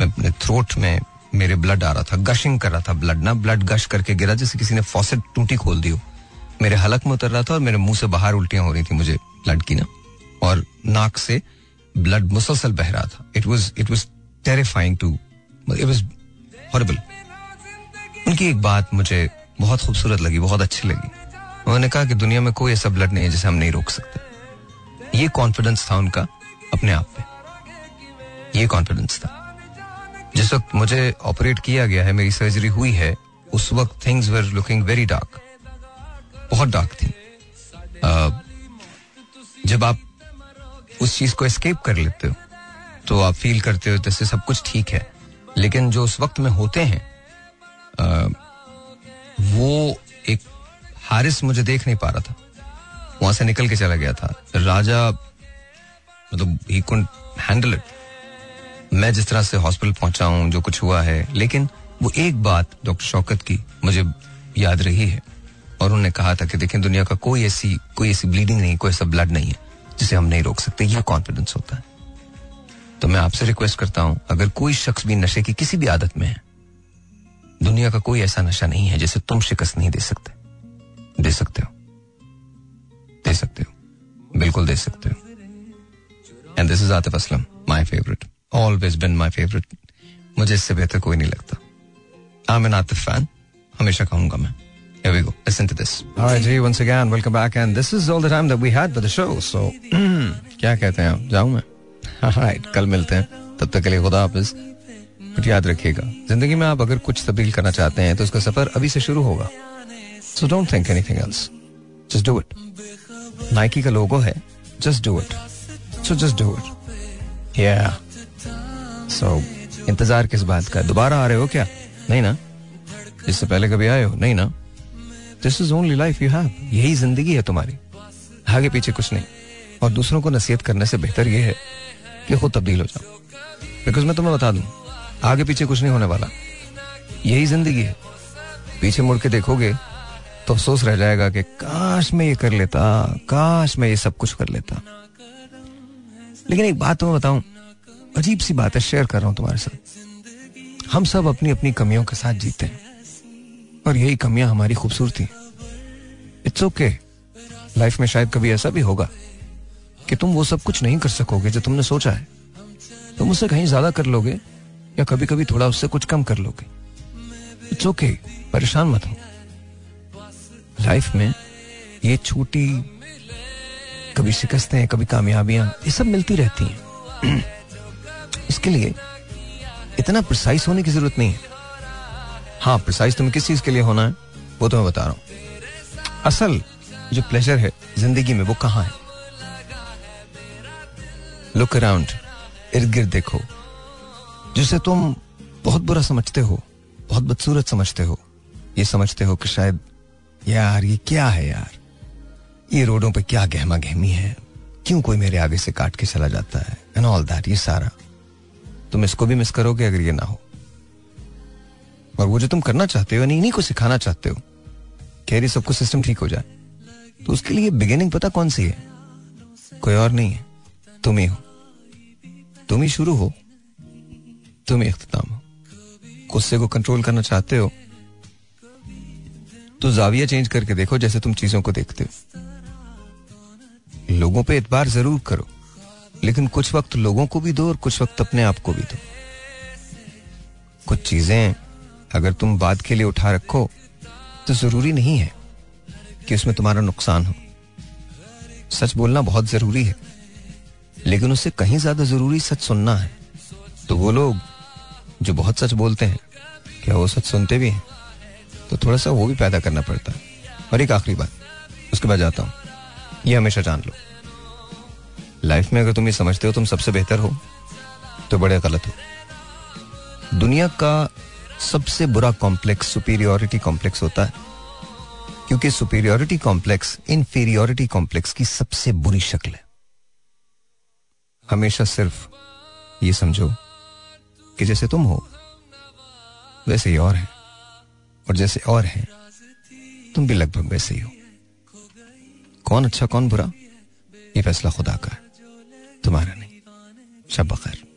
अपने थ्रोट में मेरे ब्लड आ रहा था गशिंग कर रहा था ब्लड ना ब्लड गश करके गिरा जैसे किसी ने फॉसेट टूटी खोल दी हो। मेरे हलक में उतर रहा था और मेरे मुँह से बाहर उल्टियाँ हो रही थी मुझे ब्लड की ना। और नाक से ब्लड मुसलसल बह रहा था। It was it was terrifying to it was horrible उनकी एक बात मुझे बहुत खूबसूरत लगी, बहुत अच्छी लगी। उन्होंने कहा कि दुनिया में कोई ऐसा ब्लड नहीं है जिसे हम नहीं रोक सकते। ये कॉन्फिडेंस था उनका अपने आप पे ये कॉन्फिडेंस था। जिस वक्त मुझे ऑपरेट किया गया है मेरी सर्जरी हुई है उस वक्त things were looking very dark बहुत डार्क थी। अ, जब आप उस चीज़ को एस्केप कर लेते हो तो आप फील करते हो जैसे सब कुछ ठीक है। लेकिन जो उस वक्त में होते हैं अ, वो एक हारिस मुझे देख नहीं पा रहा था। वहाँ से निकल के चला गया था। राजा मतलब ही कुंड हैंडल इट मैं जिस तरह से हॉस्पिटल पहुँचा हूँ, जो कुछ हुआ है, लेकिन वो एक बात डॉक्टर शौकत की मुझे याद रही है। और उन्होंने कहा था कि देखें, दुनिया का कोई ऐसी कोई ऐसी ब्लीडिंग नहीं, कोई ऐसा ब्लड नहीं है, जिसे हम नहीं रोक सकते। ये कॉन्फिडेंस होता है। तो मैं आपसे रिक्वेस्ट करता हूँ, अगर कोई शख्स भी नशे की किसी भी आदत में है, दुनिया का कोई ऐसा नशा नहीं है जिसे तुम शिकस्त नहीं दे सकते। दे सकते हो। दे सकते हो। बिल्कुल दे सकते हो। And this is Atif Aslam my favourite always been my favourite मुझे इससे बेहतर कोई नहीं लगता। आई एन आतिफ फ़ैन हमेशा कहूँगा मैं। Here we go. Listen to this. All right, G, once again, welcome back. And this is all the time that we had for the show. So, क्या कहते हैं आप? जाऊँ मैं? All right, कल मिलते हैं। तब तक के लिए खुदा हाफिज। बट याद रखिएगा। ज़िंदगी में आप अगर कुछ तब्दील करना चाहते हैं तो उसका सफ़र अभी से शुरू होगा। So don't think anything else just do it Nike का लोगो है. Just do it so just do it yeah so so, इंतज़ार किस बात का? दोबारा आ रहे हो क्या? नहीं ना? इससे पहले कभी आए हो? नहीं ना? This is only life you have यही ज़िंदगी है तुम्हारी। आगे पीछे कुछ नहीं। और दूसरों को नसीहत करने से बेहतर यह है कि खुद तब्दील हो जाओ। बिकॉज़ मैं तुम्हें बता दूँ आगे पीछे कुछ नहीं होने वाला। यही ज़िंदगी है। पीछे मुड़ के देखोगे तो अफसोस रह जाएगा कि काश मैं ये कर लेता काश मैं ये सब कुछ कर लेता। लेकिन एक बात तुम्हें बताऊँ अजीब सी बात है शेयर कर रहा हूँ तुम्हारे साथ। हम सब अपनी अपनी कमियों के साथ जीते हैं। और यही कमियाँ हमारी खूबसूरती इट्स ओके लाइफ में शायद कभी ऐसा भी होगा कि तुम वो सब कुछ नहीं कर सकोगे जो तुमने सोचा है। तुम उससे कहीं ज़्यादा कर लोगे या कभी कभी थोड़ा उससे कुछ कम कर लोगे। इट्स ओके परेशान मत हो। लाइफ में ये छोटी, कभी शिकस्तें, कभी कामयाबियाँ, ये सब मिलती रहती हैं। इसके लिए इतना प्रिसाइज होने की ज़रूरत नहीं है। हाँ प्रिसाइज तुम्हें किस चीज़ के लिए होना है, वो तो मैं बता रहा हूँ। असल जो प्लेजर है ज़िंदगी में वो कहाँ है? लुक अराउंड इर्द गिर्द देखो, जिसे तुम बहुत बुरा समझते हो, बहुत बदसूरत समझते हो, ये समझते हो कि शायद, यार, ये क्या है यार? ये रोडों पे क्या गहमा गहमी है? क्यों कोई मेरे आगे से काट के चला जाता है? एंड ऑल दैट ये सारा। तुम इसको भी मिस करोगे अगर ये ना हो। और वो जो तुम करना चाहते हो इन्हीं को सिखाना चाहते हो, कह सब सबको सिस्टम ठीक हो जाए। तो उसके लिए बिगिनिंग पता कौन सी है? कोई और नहीं है। तुम ही हो। तुम ही शुरू हो। तुम ही अख्ताम हो। गुस्से को कंट्रोल करना चाहते हो तो जाविया चेंज करके देखो जैसे तुम चीज़ों को देखते हो। लोगों पे इतबार ज़रूर करो। लेकिन कुछ वक्त लोगों को भी दो और कुछ वक्त अपने आप को भी दो। कुछ चीज़ें अगर तुम बात के लिए उठा रखो तो ज़रूरी नहीं है कि उसमें तुम्हारा नुकसान हो। सच बोलना बहुत ज़रूरी है, लेकिन उससे कहीं ज़्यादा ज़रूरी सच सुनना है। तो वो लोग जो बहुत सच बोलते हैं, क्या वो सच सुनते भी हैं? तो थोड़ा सा वो भी पैदा करना पड़ता है। और एक आखिरी बात, उसके बाद जाता हूँ। ये हमेशा जान लो। लाइफ में अगर तुम ये समझते हो, तुम सबसे बेहतर हो तो बड़े गलत हो। दुनिया का सबसे बुरा कॉम्प्लेक्स सुपीरियोरिटी कॉम्प्लेक्स होता है, क्योंकि सुपीरियोरिटी कॉम्प्लेक्स इंफीरियोरिटी कॉम्प्लेक्स की सबसे बुरी शक्ल है। हमेशा सिर्फ़ ये समझो कि जैसे तुम हो, वैसे ही और है, और जैसे और है, तुम भी लगभग वैसे ही हो। कौन अच्छा कौन बुरा, ये फैसला खुदा का है। तुम्हारा नहीं। सब बखैर।